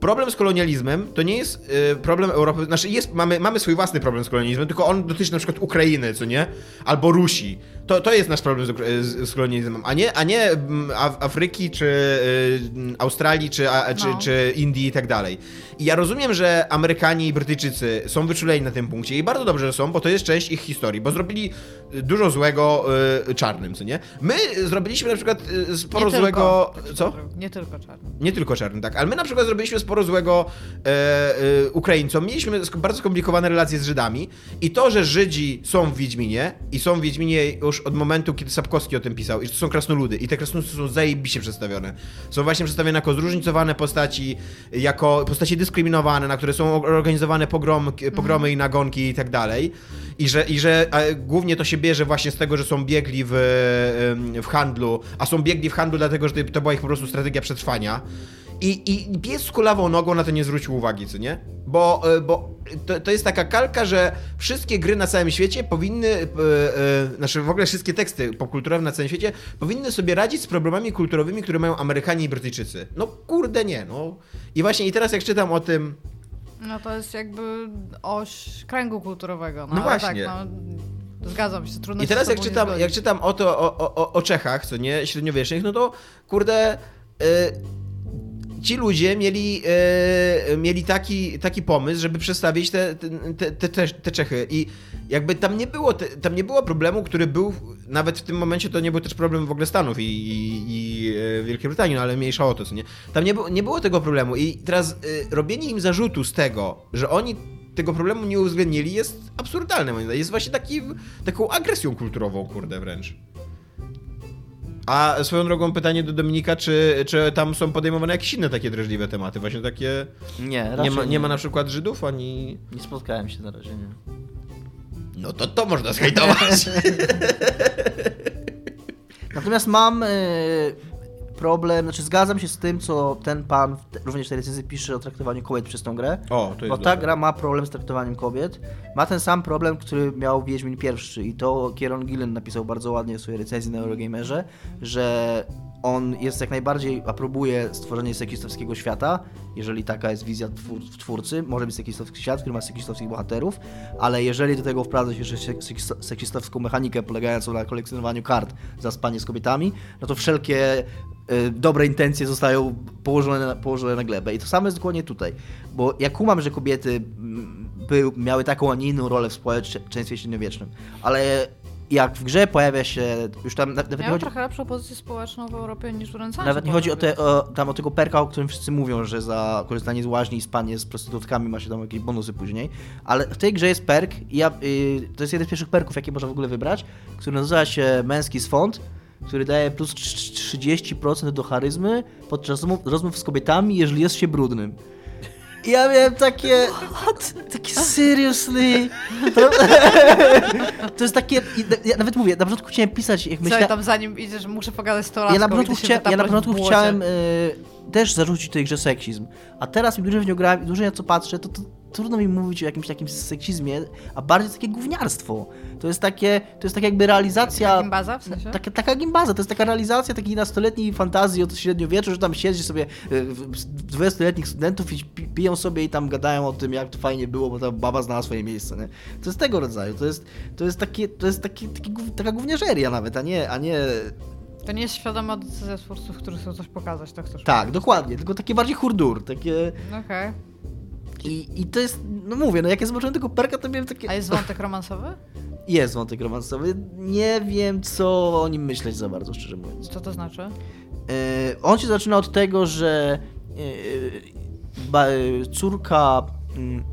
problem z kolonializmem to nie jest y, problem Europy, znaczy jest, mamy, mamy swój własny problem z kolonializmem, tylko on dotyczy na przykład Ukrainy, co nie? Albo Rusi. To, to jest nasz problem z, z, z kolonializmem, a nie, a nie mm, Af Afryki, czy y, Australii, czy, a, czy, No. czy Indii i tak dalej. I ja rozumiem, że Amerykanie i Brytyjczycy są wyczuleni na tym punkcie i bardzo dobrze że są, bo to jest część ich historii, bo zrobili y, dużo złego y, czarnym, co nie? My zrobiliśmy na przykład sporo Nie złego... Tylko, Co? Nie tylko czarny. Nie tylko czarny, tak. Ale my na przykład zrobiliśmy sporo złego e, e, Ukraińcom. Mieliśmy bardzo skomplikowane relacje z Żydami i to, że Żydzi są w Wiedźminie i są w Wiedźminie już od momentu, kiedy Sapkowski o tym pisał, i że to są krasnoludy i te krasnoludy są zajebiście przedstawione. Są właśnie przedstawione jako zróżnicowane postaci, jako postaci dyskryminowane, na które są organizowane pogrom, pogromy i nagonki i tak dalej. I że, i że a, głównie to się bierze właśnie z tego, że są biegli w, w handlu, a są biegli w handlu dlatego, że to była ich po prostu strategia przetrwania. I, I pies z kulawą nogą na to nie zwrócił uwagi, co nie? Bo, e, bo to, to jest taka kalka, że wszystkie gry na całym świecie powinny, e, e, znaczy w ogóle wszystkie teksty popkulturowe na całym świecie powinny sobie radzić z problemami kulturowymi, które mają Amerykanie i Brytyjczycy. No kurde nie, no. I właśnie i teraz jak czytam o tym, No to jest jakby oś kręgu kulturowego. No, No ale właśnie. Tak, no, Zgadzam się, trudno I się teraz z jak czytam, jak czytam o to, o, o, o Czechach, co nie, średniowiecznych, no to kurde, y, ci ludzie mieli, y, mieli taki, taki pomysł, żeby przedstawić te, te, te, te, Czechy i jakby tam nie było, te, tam nie było problemu, który był, nawet w tym momencie to nie był też problem w ogóle Stanów i, i, i e, Wielkiej Brytanii, no ale mniejsza o to, co nie. Tam nie, było- nie było tego problemu i teraz y, robienie im zarzutu z tego, że oni tego problemu nie uwzględnili jest absurdalne moim zdaniem. Jest właśnie taki, taką agresją kulturową, kurde, wręcz. A swoją drogą pytanie do Dominika, czy, czy tam są podejmowane jakieś inne takie drażliwe tematy? Właśnie takie... Nie, raczej Nie ma, nie ma na przykład Żydów, ani... Nie spotkałem się na razie, nie. No to to można zhejtować. (laughs) Natomiast mam e, problem, znaczy zgadzam się z tym, co ten pan również w tej recenzji pisze o traktowaniu kobiet przez tą grę. O, to jest Bo ta gra ma problem z traktowaniem kobiet. Ma ten sam problem, który miał Wiedźmin pierwszy i to Kieron Gillen napisał bardzo ładnie w swojej recenzji na Eurogamerze, że on jest jak najbardziej, aprobuje stworzenie seksistowskiego świata, jeżeli taka jest wizja twór, twórcy, może być seksistowski świat, który ma seksistowskich bohaterów, ale jeżeli do tego wprowadza się jeszcze seks- seksistowską mechanikę polegającą na kolekcjonowaniu kart za spanie z kobietami, no to wszelkie dobre intencje zostają położone na, położone na glebę. I to samo jest dokładnie tutaj. Bo ja kumam, że kobiety był, miały taką, a nie inną rolę w społeczeństwie średniowiecznym, ale jak w grze pojawia się, już tam nawet nie chodzi, trochę lepszą pozycję społeczną w Europie niż w Renesansie. nawet nie chodzi o, te, o, tam o tego perka, o którym wszyscy mówią, że za korzystanie z łaźni i spanie z prostytutkami ma się tam jakieś bonusy później, ale w tej grze jest perk i ja, y, to jest jeden z pierwszych perków, jakie można w ogóle wybrać, który nazywa się Męski Swąd, który daje plus trz- 30% do charyzmy podczas rozmów, z kobietami, jeżeli jest się brudnym. I ja miałem takie... Takie seriously? To, (laughs) to jest takie... Ja nawet mówię, na początku chciałem pisać, jak Co myślałem... tam zanim idziesz, muszę pogadać z tą Ja na laską początku, chcia, ja na początku chciałem e, też zarzucić tej grze seksizm, a teraz im dłużej w nią grałem i dłużej na co patrzę, to, to trudno mi mówić o jakimś takim seksizmie, a bardziej takie gówniarstwo. To jest takie, to jest tak jakby realizacja... Gimbaza w sensie? Taka, taka gimbaza, to jest taka realizacja takiej nastoletniej fantazji od średniowieczu, że tam siedzi sobie e, 20-letnich studentów i pi- piją sobie i tam gadają o tym, jak to fajnie było, bo ta baba znała swoje miejsce. Nie? To jest tego rodzaju, to jest, to jest, takie, to jest takie, taka gówniarzeria nawet, a nie, a nie To nie jest świadoma decyzja twórców, którzy chcą coś pokazać, to chcesz Tak, dokładnie, tylko takie bardziej hurdur, takie... Okej. I, I to jest, no mówię, no jak ja zobaczyłem tego perka, to miałem takie... A jest wątek romansowy? (laughs) Jest wątek romansowy, nie wiem co o nim myśleć za bardzo, szczerze mówiąc. Co to znaczy? E, on się zaczyna od tego, że ba, córka mm,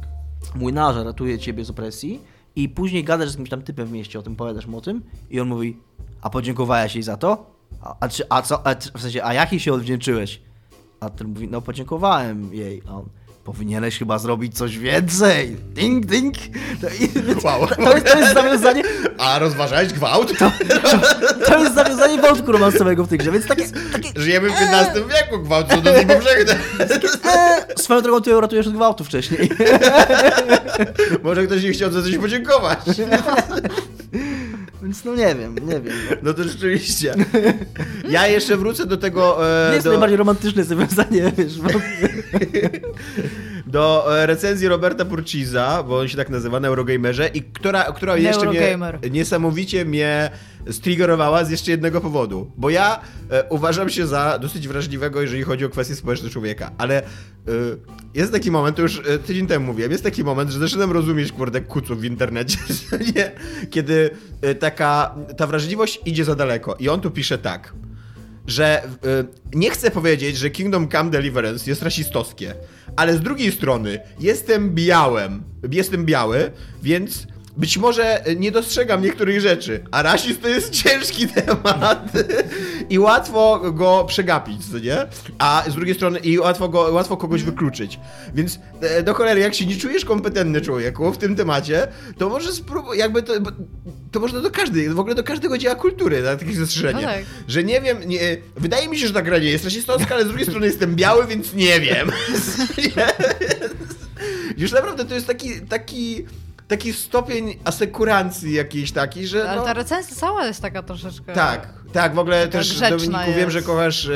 młynarza ratuje ciebie z opresji i później gadasz z jakimś tam typem w mieście o tym, powiadasz mu o tym i on mówi, a podziękowałeś jej za to? A, a, czy, a co, a, w sensie, a jak jej się odwdzięczyłeś? A ten mówi, no podziękowałem jej, a on, powinieneś chyba zrobić coś więcej. Ding, ding. To, Wow. to, jest, to jest zawiązanie, A rozważałeś gwałt? to jest zawiązanie wątku romansowego w tej grze, więc takie, takie Żyjemy w XV wieku, gwałt są dosyć powszechne. Eee, swoją drogą ty ją ratujesz od gwałtu wcześniej. Może ktoś nie chciał za coś podziękować. (laughs) Więc no nie wiem, nie wiem. (laughs) No to rzeczywiście. Ja jeszcze wrócę do tego... e, Nie jest do... najbardziej romantyczne zawiązanie, wiesz. Bo... (laughs) do e, recenzji Roberta Purciza, bo on się tak nazywa na Eurogamerze i która, która jeszcze mnie niesamowicie mnie striggerowała z jeszcze jednego powodu. Bo ja e, uważam się za dosyć wrażliwego, jeżeli chodzi o kwestie społeczne człowieka, ale e, jest taki moment, to już e, tydzień temu mówiłem, jest taki moment, że zaczynam rozumieć, kurde, kuców w internecie, (laughs) nie? kiedy e, taka, ta wrażliwość idzie za daleko. I on tu pisze tak że y, nie chcę powiedzieć, że Kingdom Come Deliverance jest rasistowskie, ale z drugiej strony jestem białem, jestem biały, więc być może nie dostrzegam niektórych rzeczy, a rasizm to jest ciężki (laughs) temat i łatwo go przegapić, co nie? A z drugiej strony i łatwo, go, łatwo kogoś wykluczyć. Więc e, do cholery, jak się nie czujesz kompetentny człowieku w tym temacie, to może spróbuj, jakby to, to można do każdej, w ogóle do każdego dzieła kultury, na takich zastrzeżenie. No tak. Że nie wiem, nie, wydaje mi się, że ta gra nie jest rasistowska, ale z drugiej strony jestem biały, więc nie wiem. (laughs) Już naprawdę to jest taki, taki, taki stopień asekurancji jakiejś taki, że Ale no, ta recenzja cała jest taka troszeczkę... tak, tak, w ogóle też Dominiku wiem, jest. że kochasz e,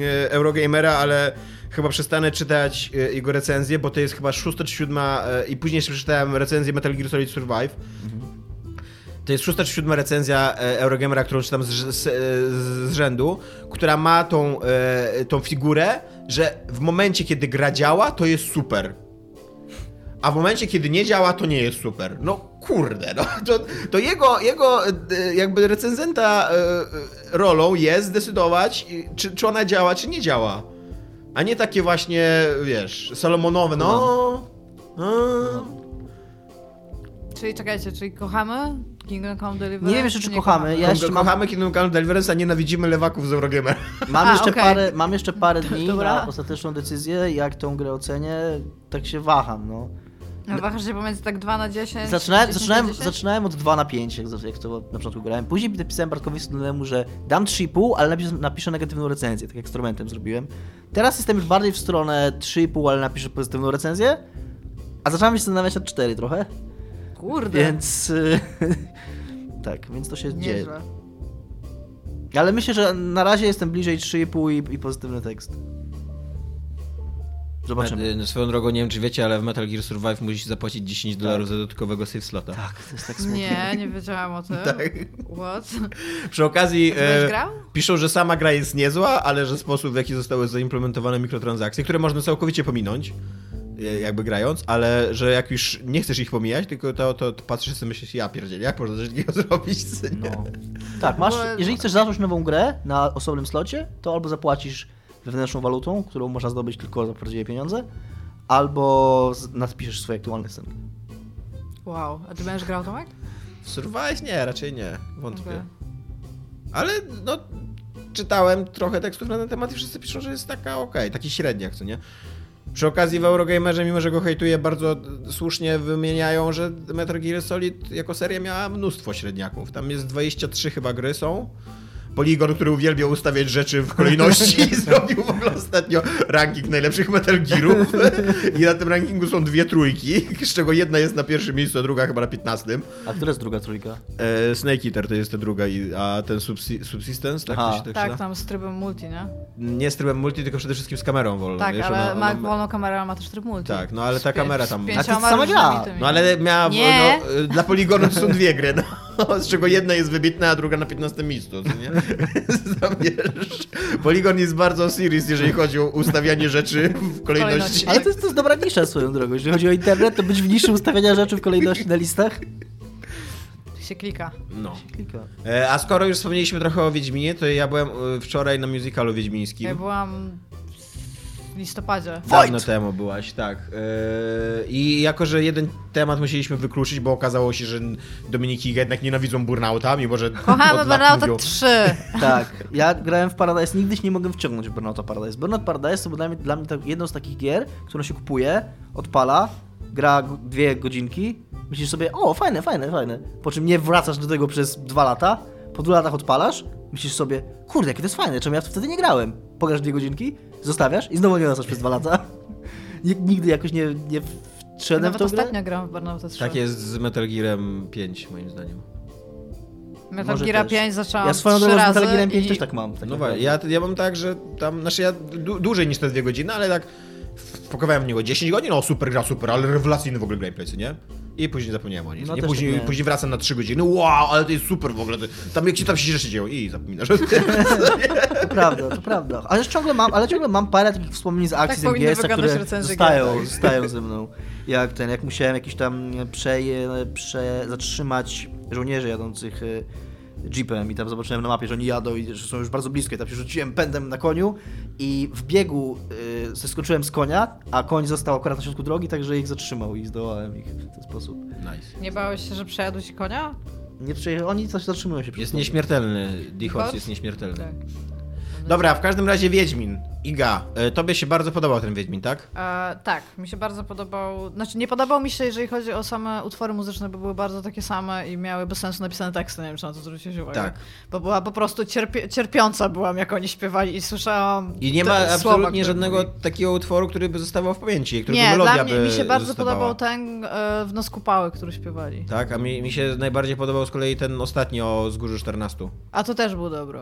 e, Eurogamera, ale chyba przestanę czytać e, jego recenzję, bo to jest chyba szósta czy siódma e, i później jeszcze przeczytałem recenzję Metal Gear Solid Survive. To jest szósta czy siódma recenzja e, Eurogamera, którą czytam z, z, z rzędu, która ma tą, tą figurę, że w momencie, kiedy gra działa, to jest super. A w momencie, kiedy nie działa, to nie jest super. No kurde, no. To, to jego, jego e, jakby recenzenta e, rolą jest zdecydować, czy, czy ona działa, czy nie działa. A nie takie właśnie, wiesz, Salomonowe, no... no. Czyli czekajcie, czyli kochamy Kingdom Come Deliverance? Nie wiem jeszcze, czy nie kochamy. Ja jeszcze mam, Kochamy Kingdom Come Deliverance, a nienawidzimy lewaków z Eurogamer. mam, A, jeszcze okej. parę, mam jeszcze parę dni Dobra. na ostateczną decyzję, jak tą grę ocenię. Tak się waham, no. No, wahasz się pomiędzy tak 2 na 10? Zaczynałem, 10 zaczynałem, na 10? zaczynałem od 2 na 5, jak, jak to na początku grałem. Później napisałem Bartkowi Snowdemu, że dam 3,5, ale napiszę, napiszę negatywną recenzję, tak jak eksperymentem zrobiłem. Teraz jestem już bardziej w stronę 3,5, ale napiszę pozytywną recenzję. A zacząłem się zastanawiać nad 4 trochę, Kurde, więc... (laughs) tak, więc to się dzieje. nieźle. Ale myślę, że na razie jestem bliżej 3,5 i, i pozytywny tekst. Zobaczymy. E, Swoją drogą, nie wiem czy wiecie, ale w Metal Gear Survive musisz zapłacić 10 dolarów za dodatkowego save slota. Tak, to jest tak smutne. Nie, (laughs) nie wiedziałam o tym. Tak. What? Przy okazji e, grał? piszą, że sama gra jest niezła, ale że sposób w jaki zostały zaimplementowane mikrotransakcje, które można całkowicie pominąć, e, jakby grając, ale że jak już nie chcesz ich pomijać, tylko to, to, to patrzysz sobie myślisz, ja pierdzielę, jak można coś takiego (laughs) zrobić? No. Tak, masz, jeżeli chcesz zacząć nową grę na osobnym slocie, to albo zapłacisz wewnętrzną walutą, którą można zdobyć tylko za prawdziwe pieniądze, albo z- napiszesz swoje aktualne sceny. Wow, a ty będziesz grał, Tomek? W Survive nie, raczej nie, wątpię. Okej. Ale no, czytałem trochę tekstów na ten temat i wszyscy piszą, że jest taka okej, taki średniak, co nie? Przy okazji w Eurogamerze, mimo że go hejtuje, bardzo słusznie wymieniają, że Metal Gear Solid jako seria miała mnóstwo średniaków. Tam jest 23 chyba gry są. Polygon, który uwielbia ustawiać rzeczy w kolejności, (laughs) zrobił w ogóle ostatnio ranking najlepszych Metal Gearów. I na tym rankingu są dwie trójki, z czego jedna jest na pierwszym miejscu, a druga chyba na 15. A która jest druga trójka? E, Snake Eater to jest ta druga, i- a ten subsi Subsistence, tak Aha. to się tak, Tak, tam z trybem multi, nie? Nie z trybem multi, tylko przede wszystkim z kamerą wolną. tak, wiesz, ale ona- ma ona- wolną kamerę, ale ma też tryb multi. Tak, no ale ta kamera tam- A to sama gra. No ale miała, Nie. no, y, dla Poligonu to są dwie gry, no, (laughs) z czego jedna jest wybitna, a druga na 15 miejscu, co nie? (laughs) Tam, wiesz, Polygon jest bardzo serious, jeżeli chodzi o ustawianie rzeczy w kolejności. Ale to jest, to jest dobra nisza swoją drogą. Jeżeli chodzi o internet, to być w niszy ustawiania rzeczy w kolejności na listach. się klika. No. Kilka. E, A skoro już wspomnieliśmy trochę o Wiedźminie, to ja byłem y, wczoraj na musicalu wiedźmińskim. Ja byłam w listopadzie. Dawno temu byłaś, tak. Yy, I jako, że jeden temat musieliśmy wykluczyć, bo okazało się, że Dominik i Iga jednak nienawidzą Burnouta, mimo że Kochamy Burnouta mówią- 3. (laughs) Tak, ja grałem w Paradise, nigdy się nie mogłem wciągnąć w Burnouta Paradise. Burnout Paradise to dla mnie, dla mnie tak, jedną z takich gier, którą się kupuje, odpala, gra dwie godzinki, myślisz sobie, o fajne, fajne, fajne, po czym nie wracasz do tego przez dwa lata, po dwóch latach odpalasz, myślisz sobie, kurde, jakie to jest fajne, czemu ja wtedy nie grałem? Pograsz dwie godzinki, zostawiasz i znowu nie wracasz przez dwa lata. (laughs) Nig- Nigdy jakoś nie, nie wszedłem w Nawet tą grę. ostatnio grałam w Burnouta 3. Tak jest z Metal Gearem 5, moim zdaniem. Metal Może Gear też. 5 zaczęłam Ja swoją trzy drogą z razy Metal Gearem 5 i... też tak mam. Tak No właśnie, ja, ja mam tak, że tam, znaczy ja dłużej niż te dwie godziny, ale tak wpakowałem w niego 10 godzin, o super gra, super, ale rewelacyjny w ogóle gameplay, co nie? I później zapomniałem o nim. No Później, tak później wracam na 3 godziny, wow, ale to jest super w ogóle. Tam jak ci tam się rzeczy dzieją i zapominasz. To prawda, to prawda. Ale ciągle mam, ale ciągle mam parę takich wspomnień z akcji Tak z MGS, które zostają, gier, tak. zostają ze mną. Jak ten, jak musiałem jakiś tam przeje, prze, zatrzymać żołnierzy jadących y, jeepem i tam zobaczyłem na mapie, że oni jadą i że są już bardzo blisko i tam się rzuciłem pędem na koniu i w biegu y, zeskoczyłem z konia, a koń został akurat na środku drogi, także ich zatrzymał i zdołałem ich w ten sposób. Nice. Nie bałeś się, że przejadł ci konia? Nie przejechał, oni coś zatrzymują się. Jest nieśmiertelny, D-Horse? jest nieśmiertelny. Tak. Dobra, w każdym razie Wiedźmin. Iga, e, tobie się bardzo podobał ten Wiedźmin, tak? E, tak, mi się bardzo podobał. Znaczy, nie podobał mi się, jeżeli chodzi o same utwory muzyczne, bo były bardzo takie same i miały bez sensu napisane teksty. Nie wiem, czy na to zwróciłeś uwagę. Tak. Bo była po prostu cierpie, cierpiąca byłam, jak oni śpiewali i słyszałam. I nie ma słowa, absolutnie które żadnego mówili. takiego utworu, który by zostawał w pamięci, którego Nie, melodia dla mnie by mi się bardzo zostawała. podobał ten e, w Nos Kupały, który śpiewali. Tak, a mi, mi się najbardziej podobał z kolei ten ostatni o Wzgórzu 14. A to też był dobry.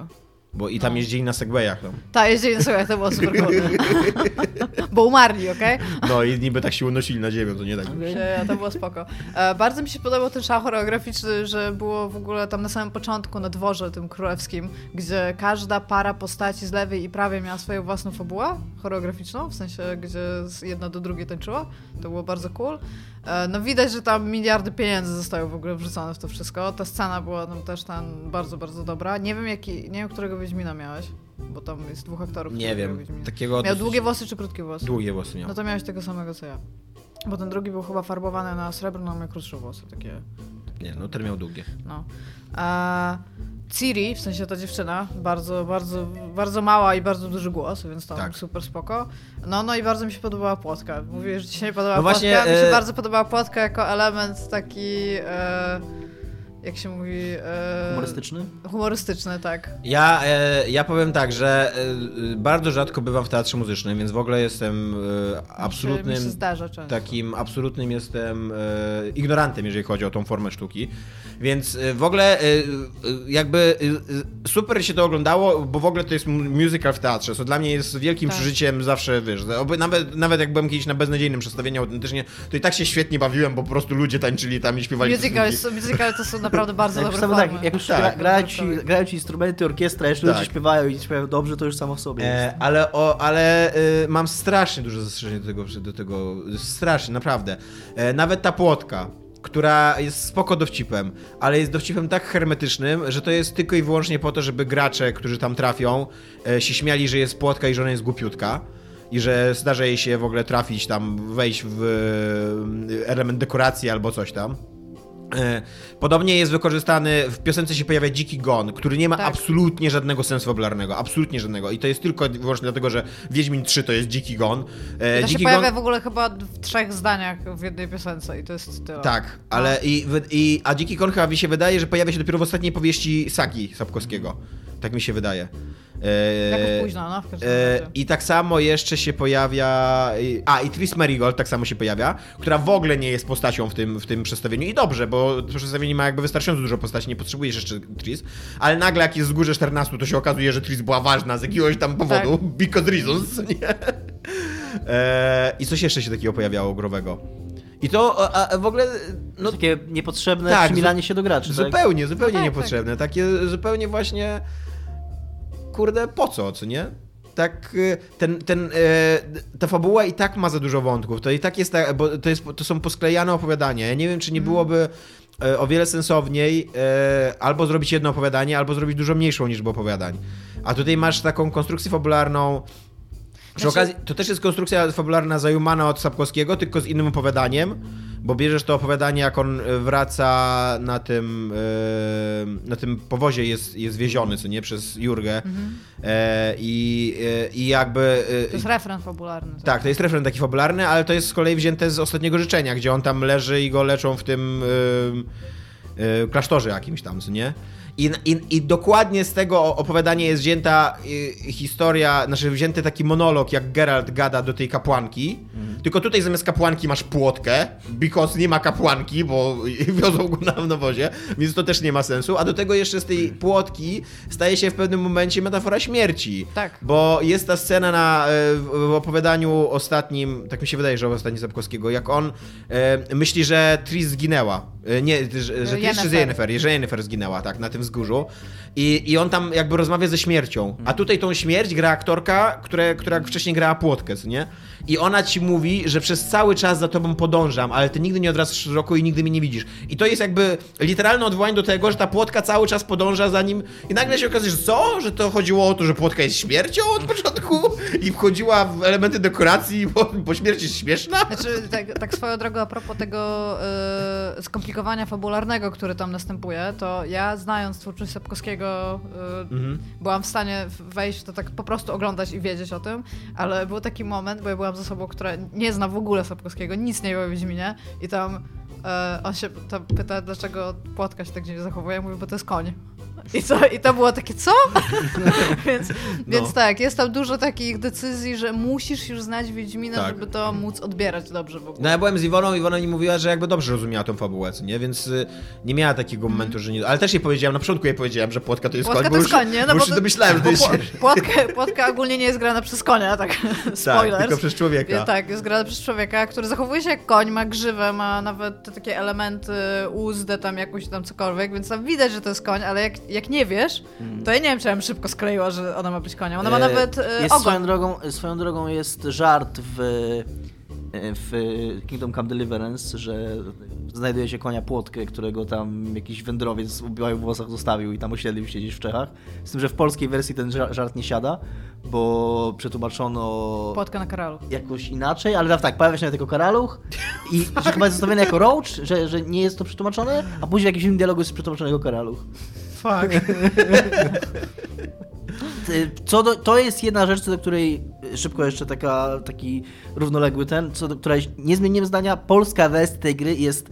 Bo i tam No. jeździli na Segwayach. Tam. Tak, jeździli sobie, to było super. (laughs) Bo umarli, okej? No i niby tak się unosili na ziemię, to nie tak. Okay. To było spoko. E, bardzo mi się podobał ten szał choreograficzny, że było w ogóle tam na samym początku na dworze tym królewskim, gdzie każda para postaci z lewej i prawej miała swoją własną fabułę choreograficzną, w sensie, gdzie z- jedna do drugiej tańczyła. To było bardzo cool. E, no widać, że tam miliardy pieniędzy zostały w ogóle wrzucone w to wszystko. Ta scena była tam też tam bardzo, bardzo dobra. Nie wiem, jaki, nie wiem, którego Wiedźmina miałeś, bo tam jest dwóch aktorów. Nie wiem. Wiedźmina. Takiego Miał długie włosy czy krótkie włosy? Długie włosy miał. No to miałeś tego samego co ja. Bo ten drugi był chyba farbowany na srebrno, a miał krótsze włosy, takie, Nie, no ten miał długie. no. A Ciri, w sensie ta dziewczyna, bardzo, bardzo, bardzo mała i bardzo duży głos, więc to Tak. super spoko. No, no i bardzo mi się podobała płotka. Mówię, że ci się nie podobała No płotka. właśnie, Mi się e- bardzo podobała płotka jako element taki, e, jak się mówi... E, Humorystyczny? Humorystyczny, tak. Ja, e, ja powiem tak, że e, bardzo rzadko bywam w teatrze muzycznym, więc w ogóle jestem e, absolutnym mi się zdarza często. takim absolutnym jestem e, ignorantem, jeżeli chodzi o tą formę sztuki. Więc e, w ogóle jakby e, super się to oglądało, bo w ogóle to jest mu- musical w teatrze, co dla mnie jest wielkim Tak. przeżyciem zawsze, wiesz, oby- nawet, nawet jak byłem kiedyś na beznadziejnym przedstawieniu autentycznie, to i tak się świetnie bawiłem, bo po prostu ludzie tańczyli tam i śpiewali Musical, musical to są naprawdę bardzo Jak, dobre samo formy. tak, jak już Tak. gra, grają, ci, grają ci instrumenty, orkiestra, jeszcze Tak. ludzie śpiewają i śpiewają dobrze, to już samo w sobie jest. E, ale o, ale e, mam strasznie duże zastrzeżenie do tego, do tego strasznie, naprawdę. E, nawet ta płotka, która jest spoko dowcipem, ale jest dowcipem tak hermetycznym, że to jest tylko i wyłącznie po to, żeby gracze, którzy tam trafią, e, się śmiali, że jest płotka i że ona jest głupiutka. I że zdarza jej się w ogóle trafić tam, wejść w e, element dekoracji albo coś tam. E, Podobnie jest wykorzystany, w piosence się pojawia dziki gon, który nie ma Tak. absolutnie żadnego sensu fabularnego, absolutnie żadnego. I to jest tylko i wyłącznie dlatego, że Wiedźmin 3 to jest dziki gon. E, To się dziki pojawia gon... w ogóle chyba w trzech zdaniach w jednej piosence i to jest tyle. Tak, ale i, wy- i, a dziki gon chyba mi się wydaje, że pojawia się dopiero w ostatniej powieści Sagi Sapkowskiego. Tak mi się wydaje. E, Jakoś późno, no w każdym E, razie. I tak samo jeszcze się pojawia. A, i Tris Marigold tak samo się pojawia, która w ogóle nie jest postacią w tym, w tym przedstawieniu. I dobrze, bo to przedstawienie ma jakby wystarczająco dużo postaci, nie potrzebujesz jeszcze Tris. Ale nagle, jak jest w górze 14, to się okazuje, że Tris była ważna z jakiegoś tam powodu. Tak. (laughs) Because reasons, nie? E, I coś jeszcze się takiego pojawiało growego. I to a, a w ogóle. No, Takie niepotrzebne Tak, przymilanie się do graczy, tak? Zupełnie, zupełnie No tak, niepotrzebne. Takie zupełnie właśnie. Kurde, po co, co nie? Tak, y, ten, ten, e, ta fabuła i tak ma za dużo wątków. To i tak jest, tak, bo to, jest, to są posklejane opowiadania. Ja nie wiem, czy nie byłoby e, o wiele sensowniej albo zrobić jedno opowiadanie, albo zrobić dużo mniejszą liczbę opowiadań. A tutaj masz taką konstrukcję fabularną. Przy Znaczy- okazji, to też jest konstrukcja fabularna zajumana od Sapkowskiego, tylko z innym opowiadaniem, bo bierzesz to opowiadanie, jak on e, wraca na tym, e, na tym powozie, jest, jest wieziony, co nie, przez Jurgę i, e, i jakby... To jest refren fabularny. tak, to jest referent taki fabularny, ale to jest z kolei wzięte z Ostatniego Życzenia, gdzie on tam leży i go leczą w tym klasztorze jakimś tam, co nie? I, i, I dokładnie z tego opowiadania jest wzięta y, historia, znaczy wzięty taki monolog, jak Geralt gada do tej kapłanki. Tylko tutaj zamiast kapłanki masz płotkę, because nie ma kapłanki, bo (laughs) wiozą go na nawozie, więc to też nie ma sensu. A do tego jeszcze z tej płotki staje się w pewnym momencie metafora śmierci. Tak. Bo jest ta scena na, e, w opowiadaniu ostatnim, tak mi się wydaje, że ostatnim Sapkowskiego, jak on e, myśli, że Tris zginęła. E, nie, że, że Tris czy Yennefer. Yennefer, że Yennefer zginęła, tak, na tym wzgórzu. I, I on tam jakby rozmawia ze śmiercią. A tutaj tą śmierć gra aktorka, które, która wcześniej grała płotkę, nie? I ona ci mówi, że przez cały czas za tobą podążam, ale ty nigdy nie odwracasz wzroku i nigdy mnie nie widzisz. I to jest jakby literalne odwołanie do tego, że ta płotka cały czas podąża za nim i nagle się okazuje, że co? Że to chodziło o to, że płotka jest śmiercią od początku i wchodziła w elementy dekoracji, bo, bo śmierć jest śmieszna? Znaczy, tak, tak swoją drogą, a propos tego y, skomplikowania fabularnego, które tam następuje, to ja znając twórczość Sapkowskiego y, byłam w stanie wejść w to tak po prostu oglądać i wiedzieć o tym, ale był taki moment, bo ja byłam z osobą, która nie zna w ogóle Sapkowskiego, nic nie wie o Wiedźminie i tam y, on się pyta, dlaczego płotka się tak dziwnie zachowuje, ja mówię, bo to jest koń. I, co, I to było takie, co? (laughs) więc, No. więc tak, jest tam dużo takich decyzji, że musisz już znać Wiedźmina, Tak. żeby to móc odbierać dobrze w ogóle. No ja byłem z Iwoną, Iwona mi mówiła, że jakby dobrze rozumiała tą fabułę, nie? Więc y, nie miała takiego momentu, że nie... Ale też jej powiedziałem, na początku jej powiedziałem, że płotka to jest Płotka koń, to bo jest już, koń, nie? bo No już bo się to- domyślałem, że to jest... Pło- Płotka, płotka ogólnie nie jest grana przez konia, tak? (laughs) Spoilers. Tak, tylko przez człowieka. Tak, jest grana przez człowieka, który zachowuje się jak koń, ma grzywę, ma nawet te takie elementy, uzdę tam jakąś tam cokolwiek, więc tam widać, że to jest koń, ale jak, jak nie wiesz, to ja nie wiem, czy ja bym szybko skleiła, że ona ma być koniem. Ona ma E, nawet e, jest ogon. swoją drogą, swoją drogą jest żart w, w Kingdom Come Deliverance, że znajduje się konia płotkę, którego tam jakiś wędrowiec w białych włosach zostawił i tam osiedlił się gdzieś w Czechach. Z tym, że w polskiej wersji ten ża- żart nie siada, bo przetłumaczono Płotka na karalu. jakoś inaczej, ale tak, pojawia się nawet jako karaluch i że chyba jest zostawiony jako roach, że, że nie jest to przetłumaczone, a później w jakimś innym dialogu jest przetłumaczony jako karaluch. Fuck. (laughs) Co do, to jest jedna rzecz, co do której szybko jeszcze taka, taki równoległy ten, co do której nie zmieniłem zdania, polska wersja tej gry jest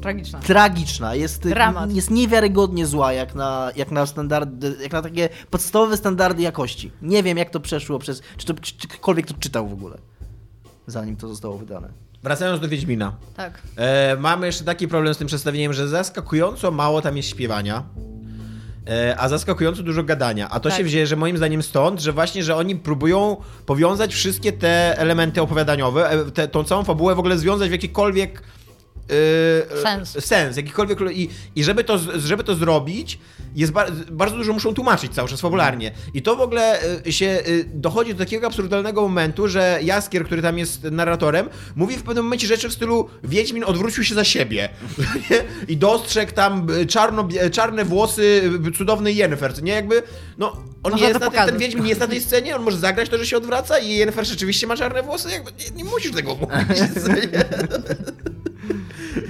Tragiczna. tragiczna, jest, Dramat. jest niewiarygodnie zła jak na, jak na standardy, jak na takie podstawowe standardy jakości. Nie wiem jak to przeszło przez, czy, to, czy ktokolwiek to czytał w ogóle, zanim to zostało wydane. Wracając do Wiedźmina. Tak. E, mamy jeszcze taki problem z tym przedstawieniem, że zaskakująco mało tam jest śpiewania. E, a zaskakująco dużo gadania. A to Tak. się wzięło, że moim zdaniem stąd, że właśnie, że oni próbują powiązać wszystkie te elementy opowiadaniowe, e, te, tą całą fabułę w ogóle związać w jakikolwiek e, Sens. sens jakikolwiek i, i żeby, to, żeby to zrobić jest bar, bardzo dużo muszą tłumaczyć cały czas fabularnie i to w ogóle e, się e, dochodzi do takiego absurdalnego momentu, że Jaskier, który tam jest narratorem mówi w pewnym momencie rzeczy w stylu Wiedźmin odwrócił się za siebie (laughs) i dostrzegł tam e, czarno, czarne włosy cudownej Yennefer, co nie jakby no on Można nie jest na tej, ten. Wiedźmin nie jest na tej scenie, on może zagrać to, że się odwraca i Yennefer rzeczywiście ma czarne włosy, jakby nie, nie musisz tego mówić. (laughs) (laughs) nie?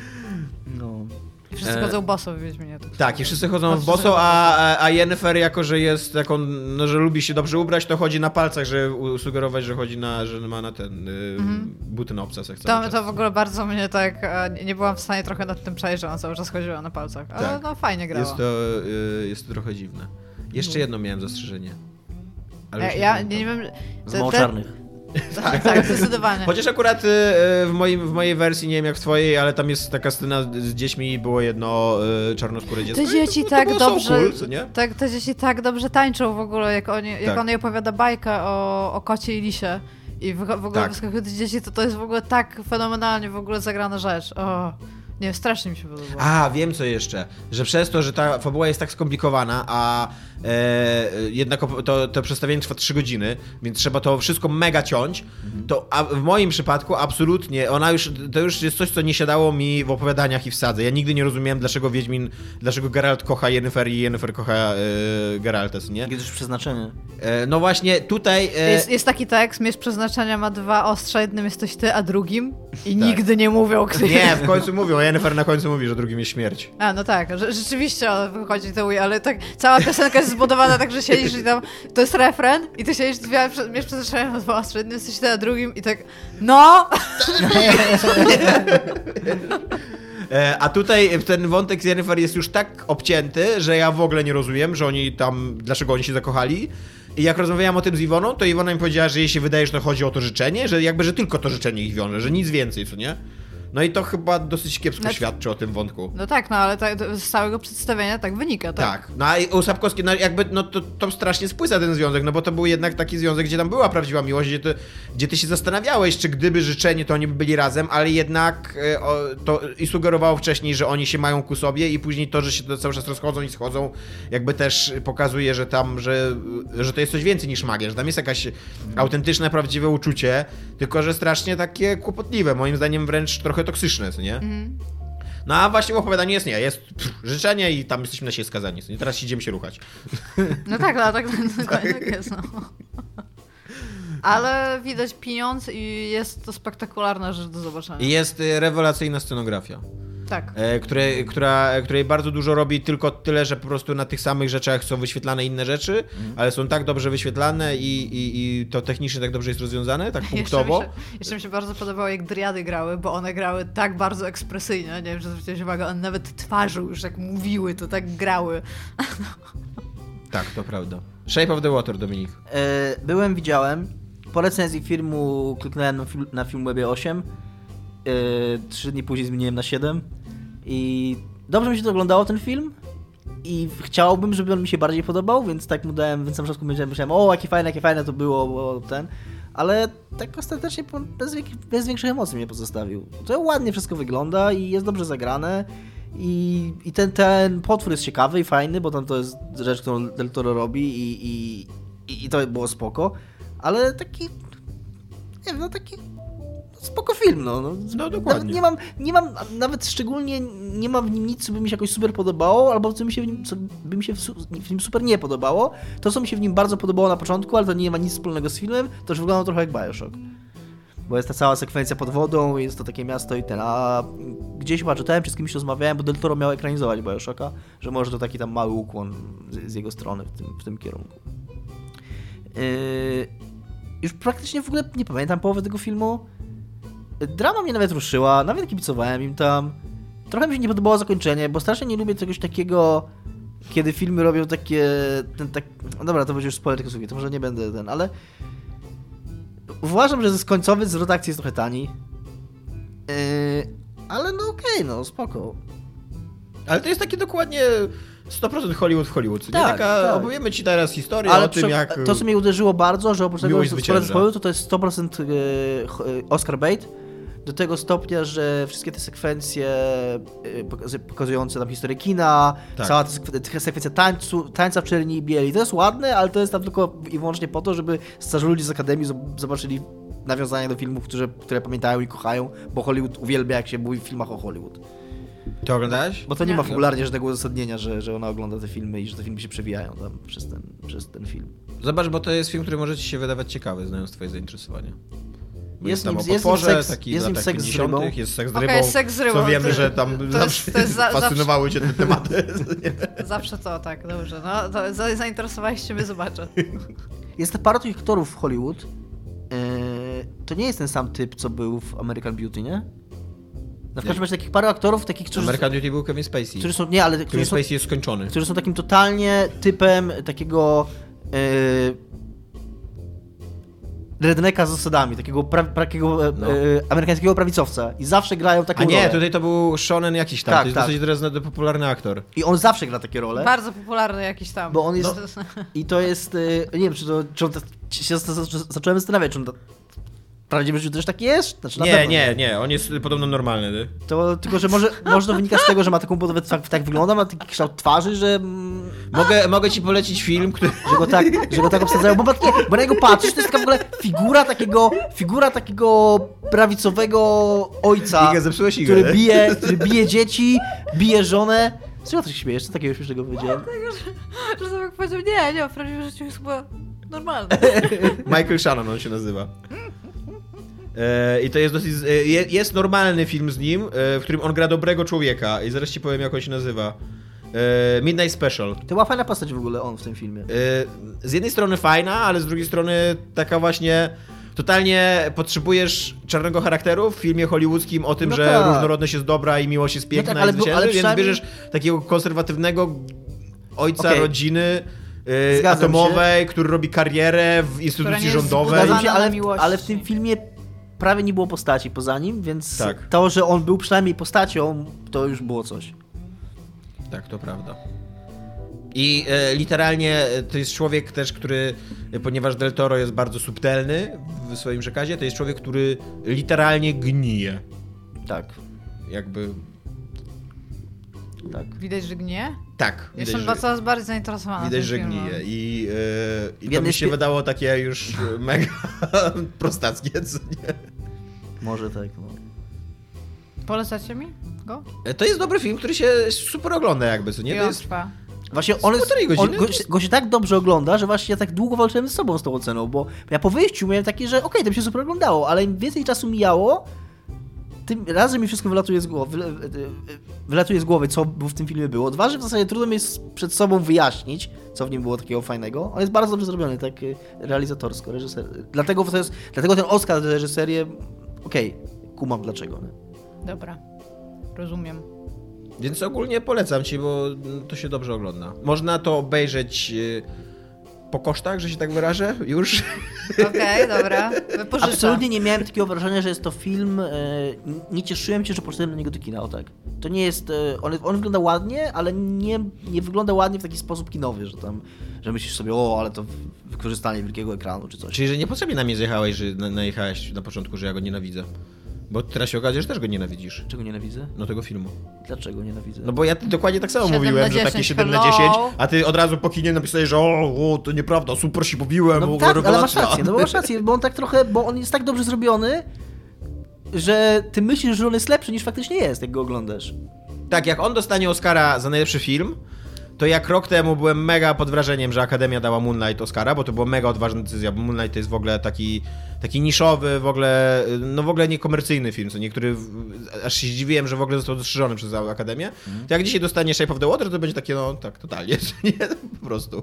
No. Wszyscy E, chodzą boso w Wiedźminie. Tak. Tak, i wszyscy chodzą w boso, a, a- Yennefer jako, że jest taką, no, że lubi się dobrze ubrać, to chodzi na palcach, żeby sugerować, że chodzi na, że ma na ten, y, buty na obcasach To, czas. to w ogóle bardzo mnie tak, e, nie- nie byłam w stanie trochę nad tym przejść, że ona cały czas chodziła na palcach, ale Tak. no fajnie grała. Jest to, y, jest to trochę dziwne. Jeszcze jedno miałem zastrzeżenie. Ale Ja, już nie ja pamiętam. nie wiem... Z (laughs) Tak, tak, zdecydowanie. Chociaż akurat y, w, moim, w mojej wersji, nie wiem jak w twojej, ale tam jest taka scena z dziećmi i było jedno y, czarnoskóre dziecko. Te i dzieci to, tak to dobrze, cool, nie? tak, te dzieci tak dobrze tańczą w ogóle, jak, oni, jak Tak. on jej opowiada bajkę o, o kocie i lisie i w, w ogóle Tak. wyskakują te dzieci, to to jest w ogóle tak fenomenalnie w ogóle zagrana rzecz. O, nie, strasznie mi się podobało. A, wiem co jeszcze. Że przez to, że ta fabuła jest tak skomplikowana, a e, jednak to, to przedstawienie trwa 3 godziny, więc trzeba to wszystko mega ciąć, to a w moim przypadku absolutnie, ona już, to już jest coś, co nie siadało mi w opowiadaniach i w sadze. Ja nigdy nie rozumiałem, dlaczego Wiedźmin, dlaczego Geralt kocha Yennefer i Yennefer kocha e, Geralta, co nie? Jest już przeznaczenie. E, no właśnie tutaj... E, Jest, jest taki tekst, miecz przeznaczenia ma dwa ostrza, jednym jesteś ty, a drugim i Tak. nigdy nie mówią, kto nie, w końcu mówią, Yennefer na końcu mówi, że drugim jest śmierć. A, no tak, że, rzeczywiście on wychodzi to uje, ale tak cała piosenka jest zbudowana tak, że siedzisz i tam, to jest refren i ty siedzisz, dwie, miesz przeznaczenia na dwa ostrze, jednym jesteś ty, a drugim i tak, no! (laughs) E, A tutaj ten wątek z Yennefer jest już tak obcięty, że ja w ogóle nie rozumiem, że oni tam, dlaczego oni się zakochali. I jak rozmawiałem o tym z Iwoną, to Iwona mi powiedziała, że jej się wydaje, że to chodzi o to życzenie, że jakby, że tylko to życzenie ich wiąże, że nic więcej, co nie? No i to chyba dosyć kiepsko Znaczy- świadczy o tym wątku. No tak, no ale z całego przedstawienia tak wynika, tak? Tak. No a u Sapkowskiej, no jakby, no to, to strasznie spłyca ten związek, no bo to był jednak taki związek, gdzie tam była prawdziwa miłość, gdzie, to, gdzie ty się zastanawiałeś, czy gdyby życzenie, to oni by byli razem, ale jednak e, o, to i sugerowało wcześniej, że oni się mają ku sobie i później to, że się to cały czas rozchodzą i schodzą, jakby też pokazuje, że tam, że, że to jest coś więcej niż magia, że tam jest jakaś autentyczne, prawdziwe uczucie, tylko że strasznie takie kłopotliwe, moim zdaniem wręcz trochę toksyczne, co nie? No a właśnie w opowiadaniu jest nie, jest pff, życzenie i tam jesteśmy na siebie skazani. Teraz idziemy się ruchać. No tak, no (laughs) tak, tak, tak jest, no. Ale widać pieniądz i jest to spektakularna rzecz do zobaczenia. I jest y, rewelacyjna scenografia. Tak. e, które, która, której bardzo dużo robi, tylko tyle, że po prostu na tych samych rzeczach są wyświetlane inne rzeczy, Mhm. ale są tak dobrze wyświetlane i, i, i to technicznie tak dobrze jest rozwiązane, tak (laughs) Jeszcze mi, punktowo. się, jeszcze mi się bardzo podobało, jak driady grały, bo one grały tak bardzo ekspresyjnie. Nie wiem, czy zwróciłeś uwagę, one nawet twarzą już jak mówiły, to tak grały. (laughs) Tak, to prawda. Shape of the Water, Dominik. E, byłem, widziałem. Po recenzji filmu kliknąłem na, film, na Filmwebie 8. E, Trzy dni później zmieniłem na 7. I dobrze mi się to oglądało, ten film. I chciałbym, żeby on mi się bardziej podobał, więc tak mu dałem, więc na początku myślałem, o, jakie fajne, jakie fajne to było, bo ten. Ale tak ostatecznie bez, bez większych emocji mnie pozostawił. To ładnie wszystko wygląda i jest dobrze zagrane. I, i ten, ten potwór jest ciekawy i fajny, bo tam to jest rzecz, którą Del Toro robi i, i, i to było spoko. Ale taki, nie wiem, no taki spoko film, no. No, No, dokładnie. Nawet nie mam, nie mam, nawet szczególnie nie mam w nim nic, co by mi się jakoś super podobało, albo co, mi się w, nim, co by mi się w, w nim super nie podobało. To, co mi się w nim bardzo podobało na początku, ale to nie ma nic wspólnego z filmem, to już wygląda trochę jak Bioshock. Bo jest ta cała sekwencja pod wodą, jest to takie miasto i ten, a gdzieś chyba czytałem, czy z kimś rozmawiałem, bo Del Toro miał ekranizować Bioshocka, że może to taki tam mały ukłon z, z jego strony w tym, w tym kierunku. Yy, już praktycznie w ogóle nie pamiętam połowy tego filmu. Drama mnie nawet ruszyła, nawet kibicowałem im tam. Trochę mi się nie podobało zakończenie, bo strasznie nie lubię czegoś takiego, kiedy filmy robią takie... Ten, tak, no dobra, to będzie już spoiler tylko sobie, to może nie będę ten, ale... Uważam, że z końcowy zwrot akcji jest trochę tani. Yy, ale no okej, no spoko. Ale to jest takie dokładnie 100% Hollywood w Hollywood. nie? Tak, Taka, tak. Opowiemy ci teraz historię Ale o tym, jak... to, co mnie uderzyło bardzo, że oprócz tego, że to, to jest 100% e, ch- e, Oscar bait. Do tego stopnia, że wszystkie te sekwencje pokaz- pokazujące tam historię kina, Tak. cała ta sekwe- ta sekwencja tańcu, tańca w czerni i bieli, to jest ładne, ale to jest tam tylko i wyłącznie po to, żeby starzy ludzie z Akademii zob- zobaczyli nawiązania do filmów, które, które pamiętają i kochają, bo Hollywood uwielbia, jak się mówi w filmach o Hollywood. To oglądałeś? Bo to nie Nie. ma fabularnie żadnego uzasadnienia, że, że ona ogląda te filmy i że te filmy się przewijają tam przez ten, przez ten film. Zobacz, bo to jest film, który może ci się wydawać ciekawy, znając twoje zainteresowanie. Jest Jest, tam nim- o jest potworze, seks- taki jest z nim seks z 50., rybą. jest seks z rybą, seks z rybą, co wiemy, to- że tam to jest- zawsze to jest za- fascynowały cię te tematy. (laughs) Zawsze to, tak, dobrze. No, to za- zainteresowaliście mnie, zobaczę. Jest parę tych aktorów w Hollywood. Yy, to nie jest ten sam typ, co był w American Beauty, nie? Na w każdym razie takich parę aktorów, takich, którzy, American Beauty był Kevin Spacey. którzy są, nie, ale Kevin Spacey jest skończony. którzy są takim totalnie typem takiego yy, rednecka z zasadami, takiego, pra, takiego e, No. e, amerykańskiego prawicowca i zawsze grają taką A nie, rolę. tutaj to był Shonen jakiś tam, Tak, to jest tak. dosyć teraz popularny aktor. I on zawsze gra takie role. Bardzo popularny jakiś tam. Bo on jest- No. I to jest. y, Nie wiem, czy to. Czy on, się zacząłem zastanawiać, czy on prawdziwym życiu też taki jest? Znaczy, na Nie, pewno nie, nie, on jest podobno normalny. nie? To tylko, że może, może to wynika z tego, że ma taką budowę, tak, tak wygląda, ma taki kształt twarzy, że, mm, Mogę, mogę ci polecić film, który... że, go tak, że go tak obsadzają. Bo, nie, bo na niego patrzysz, to jest taka w ogóle figura takiego, figura takiego prawicowego ojca, Iga, który nie? bije, który bije dzieci, bije żonę. Z czego ty się śmiejesz? Co takiego śmiesznego powiedziałem? Że Tomek powiedział, nie, nie, w prawdziwym życiu jest chyba normalny. Michael Shannon on się nazywa. E, I to jest dosyć. e, je- Jest normalny film z nim, e, w którym on gra dobrego człowieka. I zaraz ci powiem, jak on się nazywa. Midnight Special. To była fajna postać w ogóle on w tym filmie. Z jednej strony fajna, ale z drugiej strony taka właśnie. Totalnie potrzebujesz czarnego charakteru w filmie hollywoodzkim o tym, No że tak. różnorodność jest dobra i miłość jest piękna tak, ale zwycięży, ale więc bierzesz takiego konserwatywnego ojca Okej. rodziny Zgadzam atomowej, który robi karierę w instytucji jest rządowej. Się, ale, ale w tym filmie prawie nie było postaci poza nim, więc Tak. to, że on był przynajmniej postacią, to już było coś. Tak, to prawda. I e, literalnie e, to jest człowiek też, który, e, ponieważ Del Toro jest bardzo subtelny w swoim przekazie, to jest człowiek, który literalnie gnije. Tak, Jakby. tak. Widać, że gnie? Tak, Jestem widać, że, coraz bardziej zainteresowana widać, tym że gnije. I, e, i to mi się wydało takie już e, (laughs) mega (laughs) prostackie. co nie? Może tak, no. Polecacie mi go? E, To jest dobry film, który się super ogląda jakby, co nie? To jest... trwa. Właśnie on jest, on, go, się- go się tak dobrze ogląda, że właśnie ja tak długo walczyłem z sobą z tą oceną, bo ja po wyjściu miałem takie, że okej, to mi się super oglądało, ale im więcej czasu mijało, tym raz, że mi wszystko wylatuje z głowy, wyle- wylatuje z głowy, co było w tym filmie było. Dwa, że w zasadzie trudno mi jest przed sobą wyjaśnić, co w nim było takiego fajnego. On jest bardzo dobrze zrobiony, tak y, realizatorsko, reżyser. Dlatego, to jest, dlatego ten Oscar za reżyserię, okej, kumam dlaczego. Nie? Dobra, rozumiem. Więc ogólnie polecam ci, bo to się dobrze ogląda. Można to obejrzeć y, po kosztach, że się tak wyrażę, już. Okej, dobra, wypożyczam. Absolutnie nie miałem takiego wrażenia, że jest to film. E, nie cieszyłem się, że poszedłem na niego do kina, o tak. To nie jest. E, on, on wygląda ładnie, ale nie, nie wygląda ładnie w taki sposób kinowy, że tam. Że myślisz sobie, o, ale to wykorzystanie wielkiego ekranu czy coś. Czyli, że niepotrzebnie na mnie zjechałeś, że na, najechałeś na początku, że ja go nienawidzę. Bo teraz się okazuje, że też go nienawidzisz. Czego nienawidzę? No tego filmu. Dlaczego nienawidzę? No bo ja dokładnie tak samo 7 mówiłem, że takie 10, 7 na hello. 10, a ty od razu po kinie napisałeś, że o, o to nieprawda, super się pobiłem, No w ogóle tak, ale masz rację, no bo masz rację, bo on tak trochę, bo on jest tak dobrze zrobiony, że ty myślisz, że on jest lepszy niż faktycznie jest, jak go oglądasz. Tak, jak on dostanie Oscara za najlepszy film, to jak rok temu byłem mega pod wrażeniem, że Akademia dała Moonlight Oscara, bo to była mega odważna decyzja, bo Moonlight to jest w ogóle taki, taki niszowy, w ogóle, no w ogóle niekomercyjny film, co niektóry, aż się zdziwiłem, że w ogóle został dostrzeżony przez Akademię. To jak dzisiaj dostanie Shape of the Water, to będzie takie, no tak, totalnie, (laughs) że nie, po prostu.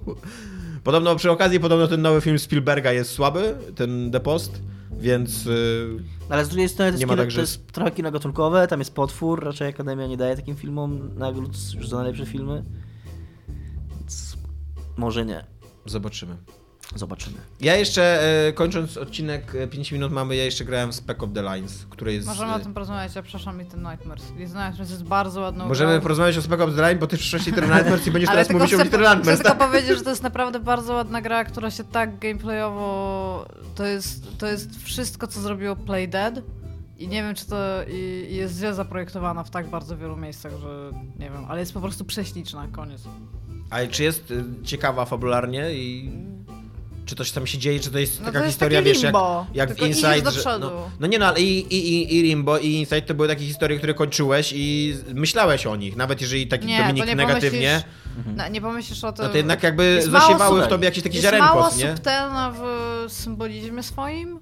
Podobno przy okazji, podobno ten nowy film Spielberga jest słaby, ten The Post, więc... yy, Ale z drugiej strony to jest, kino, tak, że to jest trochę kino gatunkowe, tam jest potwór, raczej Akademia nie daje takim filmom nagród już za najlepsze filmy. Może nie. Zobaczymy. Zobaczymy. Ja jeszcze, e, kończąc odcinek, e, 5 minut mamy, ja jeszcze grałem w Spec of the Lines, który jest... Możemy e, o tym porozmawiać, ja przepraszam, Little Nightmares. Little Nightmares jest bardzo ładną Możemy grą. porozmawiać o Spec of the Line, bo ty przyszłeś Little Nightmares i będziesz Ale teraz tylko mówić o chcę, Little chcę Nightmares, tylko tak? powiedzieć, że to jest naprawdę bardzo ładna gra, która się tak gameplayowo... To jest, to jest wszystko, co zrobiło Play Dead. I nie wiem, czy to jest źle zaprojektowana w tak bardzo wielu miejscach, że nie wiem, ale jest po prostu prześliczna, koniec. Ale czy jest e, ciekawa fabularnie i... Czy coś tam się dzieje, czy to jest No taka to jest historia, wiesz, jak, limbo, jak idziesz Inside, że, no, no nie no, ale i, i, i, Limbo i Inside to były takie historie, które kończyłeś i myślałeś o nich, nawet jeżeli taki Nie, Dominik nie negatywnie, pomyślisz, nie pomyślisz o tym... no to jednak jakby Jest mało zasiewały w tobie jakieś takie jest ziarenko, mało co nie? subtelna w symbolizmie swoim.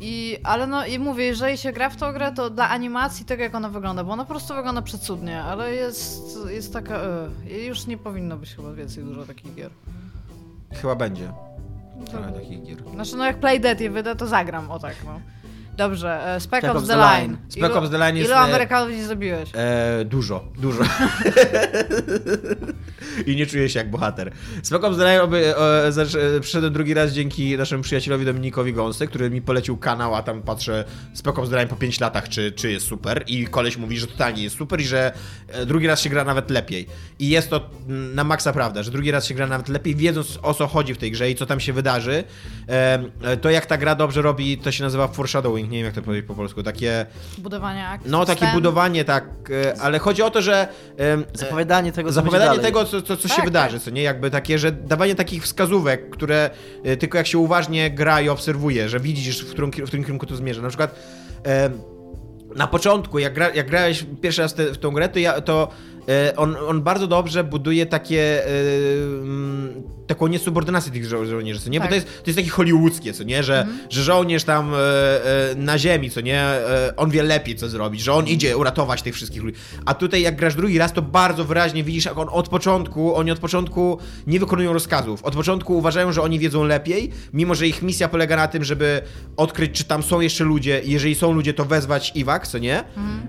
I, ale no i mówię, jeżeli się gra w tą grę, to dla animacji tego jak ona wygląda, bo ona po prostu wygląda przecudnie, ale jest, jest taka... E, już nie powinno być chyba więcej dużo takich gier. Chyba będzie. Trochę takich gier. Znaczy no jak Play Dead je wyda, to zagram, o tak no. Dobrze, e, Spec Ops The Line. Line. Spec Ops The Line jest, Ilu e, Amerykanów nie zabiłeś? E, dużo, dużo. (laughs) (laughs) I nie czuję się jak bohater. Line oby, e, e, przyszedłem drugi raz dzięki naszemu przyjacielowi Dominikowi Gąsce, który mi polecił kanał, a tam patrzę The Line po 5 latach, czy, czy jest super. I koleś mówi, że totalnie jest super i że e, drugi raz się gra nawet lepiej. I jest to mm, na maksa prawda, że drugi raz się gra nawet lepiej, wiedząc o co chodzi w tej grze i co tam się wydarzy. E, to jak ta gra dobrze robi, to się nazywa foreshadowing, nie wiem jak to powiedzieć po polsku, takie... Budowanie akcji. No, takie budowanie, tak, ale chodzi o to, że. Zapowiadanie tego, co Zapowiadanie tego, co, co, co się Tak, wydarzy, tak. co nie? Jakby takie, że dawanie takich wskazówek, które e, tylko jak się uważnie gra i obserwuje, że widzisz, w którym, w którym kierunku to zmierza. Na przykład na początku, jak, gra, jak grałeś pierwszy raz te, w tą grę, to, ja, to on, on bardzo dobrze buduje takie. e, mm, taką niesubordynację tych żo- żołnierzy, co nie? Bo Tak. to jest, to jest takie hollywoodzkie, co nie? Że, że żołnierz tam e, e, na ziemi, co nie? E, on wie lepiej, co zrobić, że on idzie uratować tych wszystkich ludzi. A tutaj, jak grasz drugi raz, to bardzo wyraźnie widzisz, jak on od początku, oni od początku nie wykonują rozkazów. Od początku uważają, że oni wiedzą lepiej, mimo że ich misja polega na tym, żeby odkryć, czy tam są jeszcze ludzie. i Jeżeli są ludzie, to wezwać Iwak, co nie?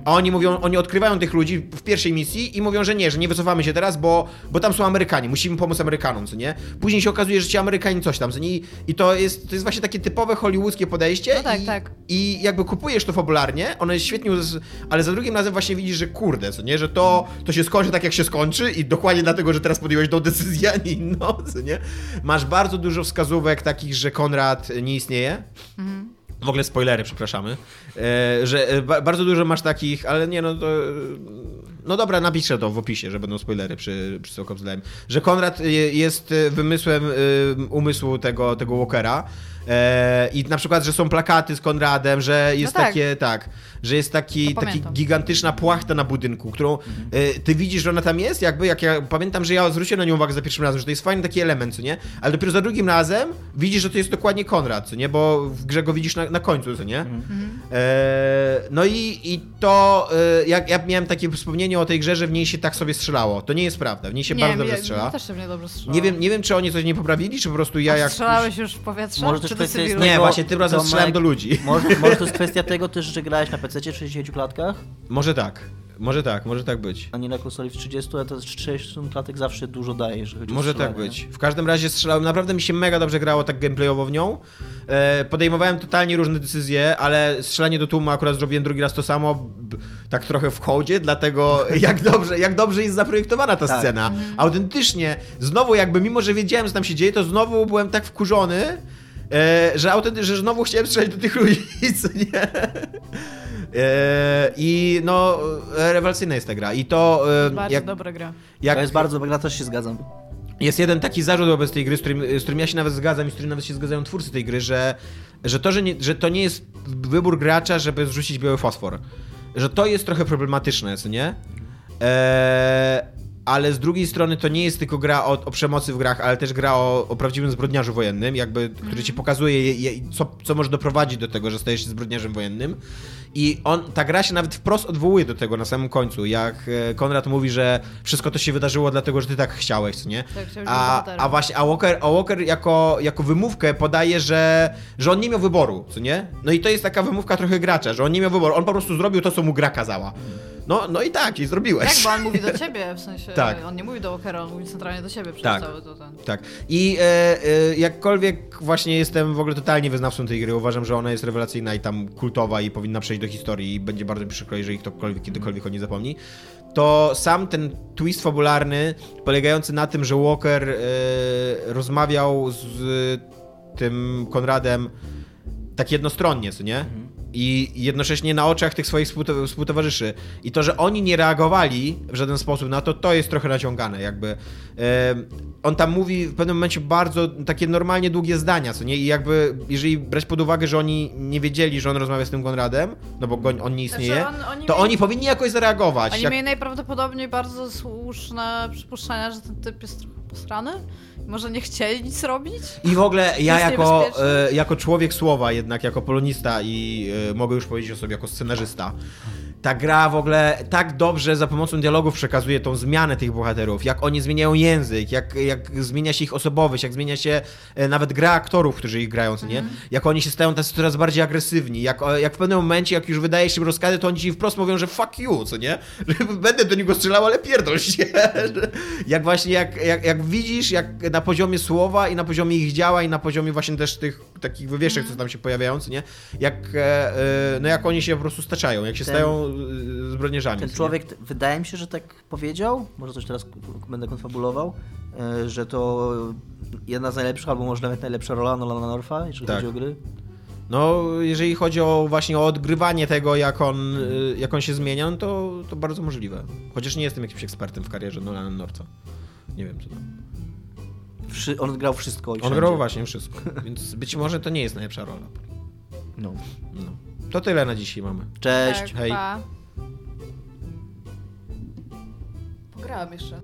A oni mówią, oni odkrywają tych ludzi w pierwszej misji i mówią, że nie, że nie wycofamy się teraz, bo, bo tam są Amerykanie, musimy pomóc Amerykanom, co nie? Później się okazuje, że ci Amerykanie coś tam, co nie? I- to jest, to jest właśnie takie typowe hollywoodzkie podejście. No tak, i, tak. I jakby kupujesz to fabularnie, jest świetnie, ale za drugim razem właśnie widzisz, że kurde, co nie? Że to, to się skończy tak, jak się skończy i dokładnie dlatego, że teraz podjąłeś tą decyzję, a nie inną, co nie? Masz bardzo dużo wskazówek takich, że Konrad nie istnieje. W ogóle spoilery, przepraszamy. E, że e, ba, bardzo dużo masz takich, ale nie no to. No dobra, napiszę to w opisie, że będą spoilery przy, przy Lime. Że Konrad jest e, wymysłem e, umysłu tego, tego Walkera. E, I na przykład, że są plakaty z Konradem, że jest tak. takie, tak, że jest taki, To taki gigantyczna płachta na budynku, którą e, ty widzisz, że ona tam jest, jakby, jak ja pamiętam, że ja zwróciłem na nią uwagę za pierwszym razem, że to jest fajny taki element, co nie? Ale dopiero za drugim razem widzisz, że to jest dokładnie Konrad, co nie? Bo w grze go widzisz na, na końcu, co nie? Mhm. E, no i, i to, e, jak ja miałem takie wspomnienie o tej grze, że w niej się tak sobie strzelało. To nie jest prawda, w niej się nie, bardzo dobrze ja, strzela. ja też się mnie dobrze strzelało. Nie wiem, nie wiem, czy oni coś nie poprawili, czy po prostu ja A jak... Strzelałeś już w powietrze? Może też kwestia jest? Nie, właśnie tym razem Tomek, strzelałem do ludzi. Może, może to jest (laughs) kwestia tego też, że grałeś na PC w 60 klatkach, Może tak, może tak, może tak być. a nie na konsoli w 30, ale to 60 klatek zawsze dużo daje, jeżeli chodzi o Może tak być. W każdym razie strzelałem, naprawdę mi się mega dobrze grało tak gameplayowo w nią. E, podejmowałem totalnie różne decyzje, ale strzelanie do tłumu akurat zrobiłem drugi raz to samo, b- tak trochę w hołdzie, dlatego (laughs) jak dobrze, jak dobrze jest zaprojektowana ta Tak. scena. Autentycznie, znowu jakby, mimo że wiedziałem, co tam się dzieje, to znowu byłem tak wkurzony, e, że, autenty- że znowu chciałem strzelać do tych ludzi, (laughs) co nie? E, I no, rewelacyjna jest ta gra. I to e, Bardzo jak, dobra gra. jak To jest bardzo dobra, też się zgadzam. jest jeden taki zarzut wobec tej gry, z którym, z którym ja się nawet zgadzam i z którym nawet się zgadzają twórcy tej gry, że, że to, że, nie, że to nie jest wybór gracza, żeby zrzucić biały fosfor. Że to jest trochę problematyczne, co nie? Eee, ale z drugiej strony to nie jest tylko gra o, o przemocy w grach, ale też gra o, o prawdziwym zbrodniarzu wojennym, jakby, który ci pokazuje, je, je, co, co może doprowadzić do tego, że stajesz się zbrodniarzem wojennym. I on, ta gra się nawet wprost odwołuje do tego na samym końcu, jak e, Konrad mówi, że wszystko to się wydarzyło dlatego, że ty tak chciałeś, co nie? Tak, A, a właśnie, a Walker, a Walker jako, jako wymówkę podaje, że, że on nie miał wyboru, co nie? No i to jest taka wymówka trochę gracza, że on nie miał wyboru, on po prostu zrobił to, co mu gra kazała. No, no i tak, i zrobiłeś. Tak, bo on mówi do ciebie, w sensie, (laughs) Tak. on nie mówi do Walkera, on mówi centralnie do ciebie przez Tak. cały to ten. Tak. I e, e, jakkolwiek właśnie jestem w ogóle totalnie wyznawcą tej gry, uważam, że ona jest rewelacyjna i tam kultowa i powinna przejść do historii i będzie bardzo mi przykro, jeżeli ktokolwiek kiedykolwiek o niej zapomni, to sam ten twist fabularny polegający na tym, że Walker e, rozmawiał z tym Konradem tak jednostronnie, co nie? I jednocześnie na oczach tych swoich współto- współtowarzyszy. I to, że oni nie reagowali w żaden sposób na to, to jest trochę naciągane, jakby. On tam mówi w pewnym momencie bardzo takie normalnie długie zdania, co nie? I jakby, jeżeli brać pod uwagę, że oni nie wiedzieli, że on rozmawia z tym Konradem, no bo on nie istnieje, Znaczy, on- oni to mieli- oni powinni jakoś zareagować. Oni Jak- mieli najprawdopodobniej bardzo słuszne przypuszczenia, że ten typ jest trochę posrany. Może nie chcieli nic robić? I w ogóle ja jako, e, jako człowiek słowa, jednak jako polonista i e, mogę już powiedzieć o sobie jako scenarzysta, ta gra w ogóle tak dobrze za pomocą dialogów przekazuje tą zmianę tych bohaterów, jak oni zmieniają język, jak, jak zmienia się ich osobowość, jak zmienia się e, nawet gra aktorów, którzy ich grają, co nie? Mhm. Jak oni się stają tacy coraz bardziej agresywni, jak, jak w pewnym momencie, jak już wydaje się im rozkazy, to oni ci wprost mówią, że fuck you, co nie? (laughs) Że będę do niego strzelał, ale pierdol się. (laughs) Jak właśnie, jak, jak, jak widzisz, jak na poziomie słowa i na poziomie ich działań, i na poziomie właśnie też tych takich wywieszek, co tam się pojawiają, co nie? Jak, e, e, no jak oni się po prostu staczają, jak się Ten- stają e, zbrodniarzami. Ten nie? człowiek, t- wydaje mi się, że tak powiedział, może coś teraz będę konfabulował, e, że to jedna z najlepszych, albo może nawet najlepsza rola Nolana Norfa, jeżeli Tak. chodzi o gry. No, jeżeli chodzi o właśnie o odgrywanie tego, jak on, y, jak on się zmienia, no to, to bardzo możliwe. Chociaż nie jestem jakimś ekspertem w karierze Nolana Norca. Nie wiem co tam. Wszy- on grał wszystko. On grał właśnie wszystko, więc być może to nie jest najlepsza rola. No. No. To tyle na dzisiaj mamy. Cześć. Tak, hej. pa. Pograłam jeszcze.